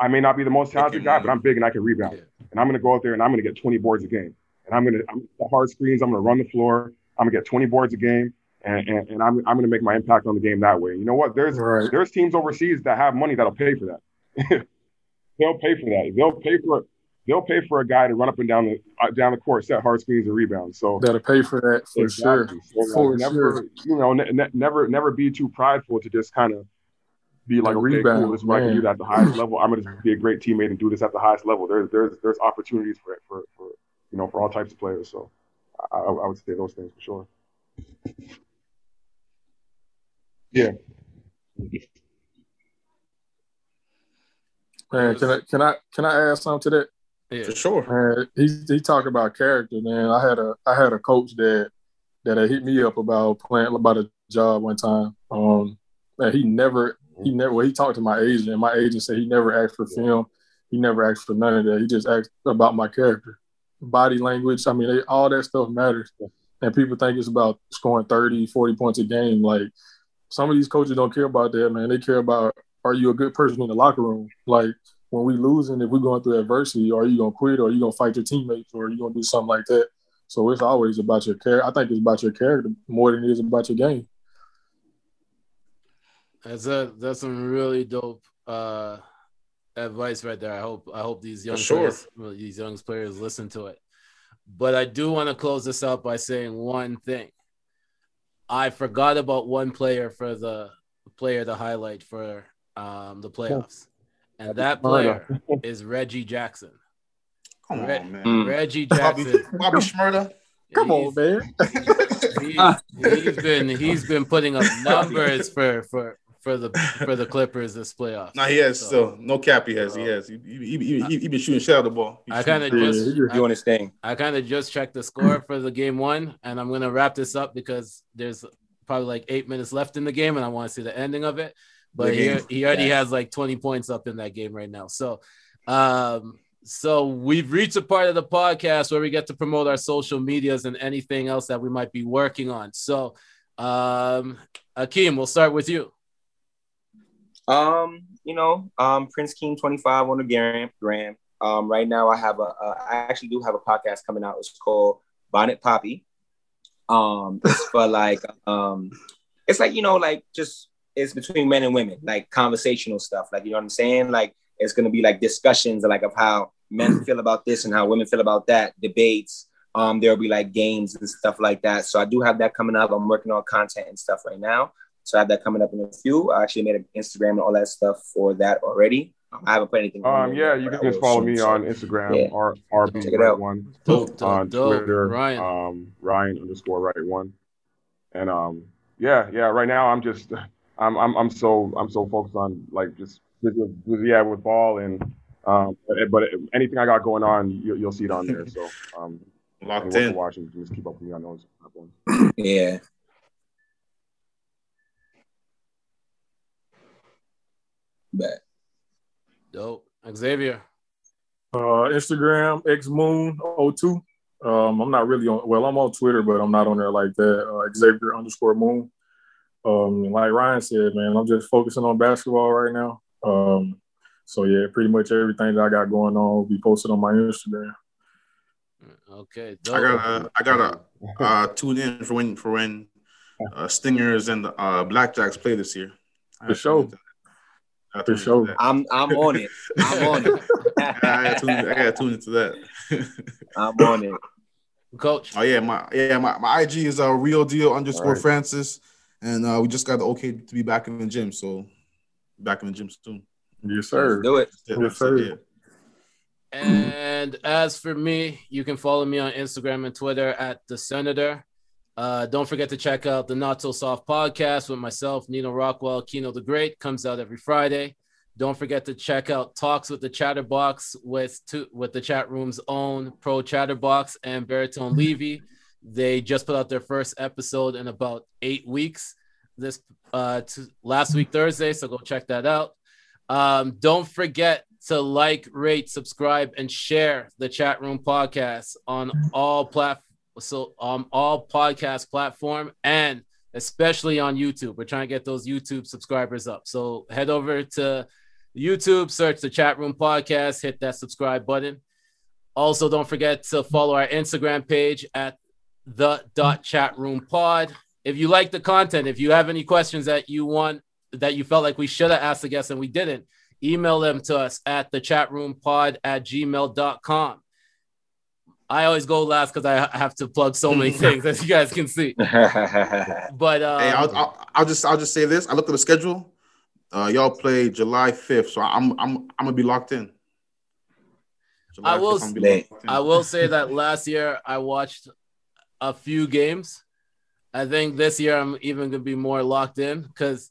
I may not be the most talented guy, but I'm big and I can rebound. And I'm going to go out there and I'm going to get 20 boards a game. And I'm going to I'm, the hard screens. I'm going to run the floor. I'm going to get 20 boards a game, and, and, and I'm I'm going to make my impact on the game that way. You know what? There's right. there's teams overseas that have money that'll pay for that. They'll pay for that. They'll pay for they'll pay for a guy to run up and down the uh, down the court, set hard screens and rebounds. So that'll pay for that for exactly. sure. So, for never, sure. You know, ne- never never be too prideful to just kind of be like, okay, rebound, cool, this is what I can do at the highest level. I'm gonna be a great teammate and do this at the highest level. There's there's there's opportunities for for, for you know for all types of players. So I, I would say those things for sure. Yeah. Man, can I can I can I add something to that? Yeah, for sure. Man, he he talked about character, man. I had a I had a coach that that hit me up about playing about a job one time. Um, man, he never he never. Well, he talked to my agent, and my agent said he never asked for film. He never asked for none of that. He just asked about my character, body language. I mean, they, all that stuff matters. And people think it's about scoring 30, 40 points a game. Like some of these coaches don't care about that, man. They care about are you a good person in the locker room? Like when we losing, if we're going through adversity, are you gonna quit or are you gonna fight your teammates or are you gonna do something like that? So it's always about your character. I think it's about your character more than it is about your game. That's a that's some really dope uh, advice right there. I hope I hope these young sure. players, these young players listen to it. But I do want to close this out by saying one thing. I forgot about one player for the player to highlight for um, the playoffs, and that player is Reggie Jackson. Come Re- on, man. Mm. Reggie Jackson. Bobby, Bobby Shmurda. Come on, man. he's, he's been he's been putting up numbers for for for the for the Clippers this playoff. No, he has so, still no cap. He has. he has. He he, he, he, he been shooting shit out the ball. I kind of just doing his thing. I kind of just checked the score for the game one, and I'm gonna wrap this up because there's probably like eight minutes left in the game, and I want to see the ending of it. But he, he already has like 20 points up in that game right now. So, um, so we've reached a part of the podcast where we get to promote our social medias and anything else that we might be working on. So, um, Akeem, we'll start with you. Um, you know, um, Prince Keem 25 on the gram. gram. Um, right now I have a, a, I actually do have a podcast coming out. It's called Bonnet Poppy. Um, it's for like, um, it's like, you know, like just, it's between men and women, like conversational stuff. Like, you know what I'm saying? Like, it's going to be like discussions like of how men feel about this and how women feel about that, debates. Um, there'll be like games and stuff like that. So I do have that coming up. I'm working on content and stuff Wright now. So I have that coming up in a few. I actually made an Instagram and all that stuff for that already. I haven't put anything. Um, yeah, you can just follow me so. on Instagram, yeah. R RB Check it out. one dope, dope, on dope. Twitter, Ryan. um, Ryan underscore right one, and um, yeah, yeah. Right now, I'm just, I'm, I'm, I'm so, I'm so focused on like just, yeah, with ball and, um, but, but anything I got going on, you, will see it on there. So, um, locked in. Watching, just keep up with me on those. Yeah. back. Dope. Xavier. Uh, Instagram, xmoon02. Um, I'm not really on, well, I'm on Twitter, but I'm not on there like that. Uh, Xavier underscore moon. Um, like Ryan said, man, I'm just focusing on basketball right now. Um, So yeah, pretty much everything that I got going on will be posted on my Instagram. Okay. I gotta, I gotta uh, tune in for when for when uh, Stingers and the uh, Blackjacks play this year. I For gotta sure. tune into that. I gotta For tune into sure. that. I'm I'm on it. I'm on it. I gotta tune, I gotta tune into that. I'm on it. Coach. oh yeah, my yeah, my, my IG is a uh, real deal underscore Alright. Francis, and uh, we just got the okay to be back in the gym, so back in the gym soon. Yes, sir. Let's do it. Yeah, Yes, that's it, sir. yeah. And as for me, you can follow me on Instagram and Twitter at the Senator. Uh, don't forget to check out the Not So Soft podcast with myself, Nino Rockwell, Kino the Great. Comes out every Friday. Don't forget to check out Talks with the Chatterbox with two, with the chat room's own pro Chatterbox and Baritone Levy. They just put out their first episode in about eight weeks. This uh, last week Thursday, so go check that out. Um, don't forget to like, rate, subscribe, and share the chat room podcast on all plat so um all podcast platform and especially on YouTube. We're trying to get those YouTube subscribers up. So head over to YouTube, search the chat room podcast, hit that subscribe button. Also, don't forget to follow our Instagram page at the dot chat room pod. If you like the content, if you have any questions that you want that you felt like we should have asked the guests and we didn't, email them to us at the chat room pod at gmail.com. I always go last because I have to plug so many things, as you guys can see. But um, Hey, I'll, I'll, I'll just I'll just say this. I looked at the schedule. Uh, y'all play July fifth, so I'm I'm I'm gonna be locked in. July I will 5th, I'm gonna be Late. locked in. I will say that last year I watched a few games. I think this year I'm even gonna be more locked in because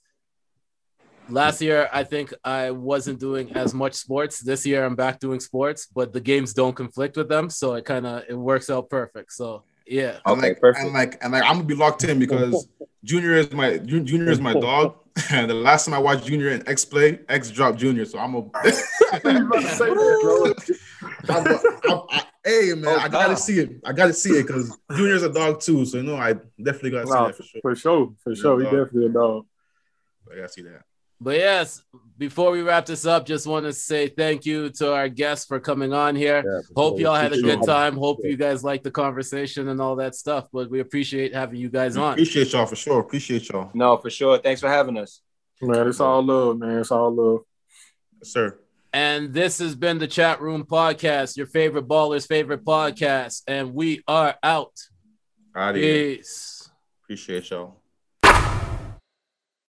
last year I think I wasn't doing as much sports. This year I'm back doing sports, but the games don't conflict with them, so it kind of it works out perfect. So yeah, And Okay, like, perfect. And like, and like, I'm gonna be locked in because Junior is my Junior is my dog. And the last time I watched Junior in X play, X dropped Junior. So I'm a. I'm a I'm, I, hey man, Oh, I gotta God. see it. I gotta see it because Junior's a dog too. So you know, I definitely gotta see Nah, that for sure. For sure. For sure. He definitely a dog. I gotta see that. But yes, before we wrap this up, just want to say thank you to our guests for coming on here. Yeah, Hope y'all had a good time. Hope you guys liked the conversation and all that stuff. But we appreciate having you guys on. Appreciate y'all for sure. Appreciate y'all, no, for sure. Thanks for having us. Man, it's all love, man. It's all love. yes, sir. And this has been the Chat Room Podcast, your favorite baller's favorite podcast. And we are out. Out of here. Peace. Appreciate y'all.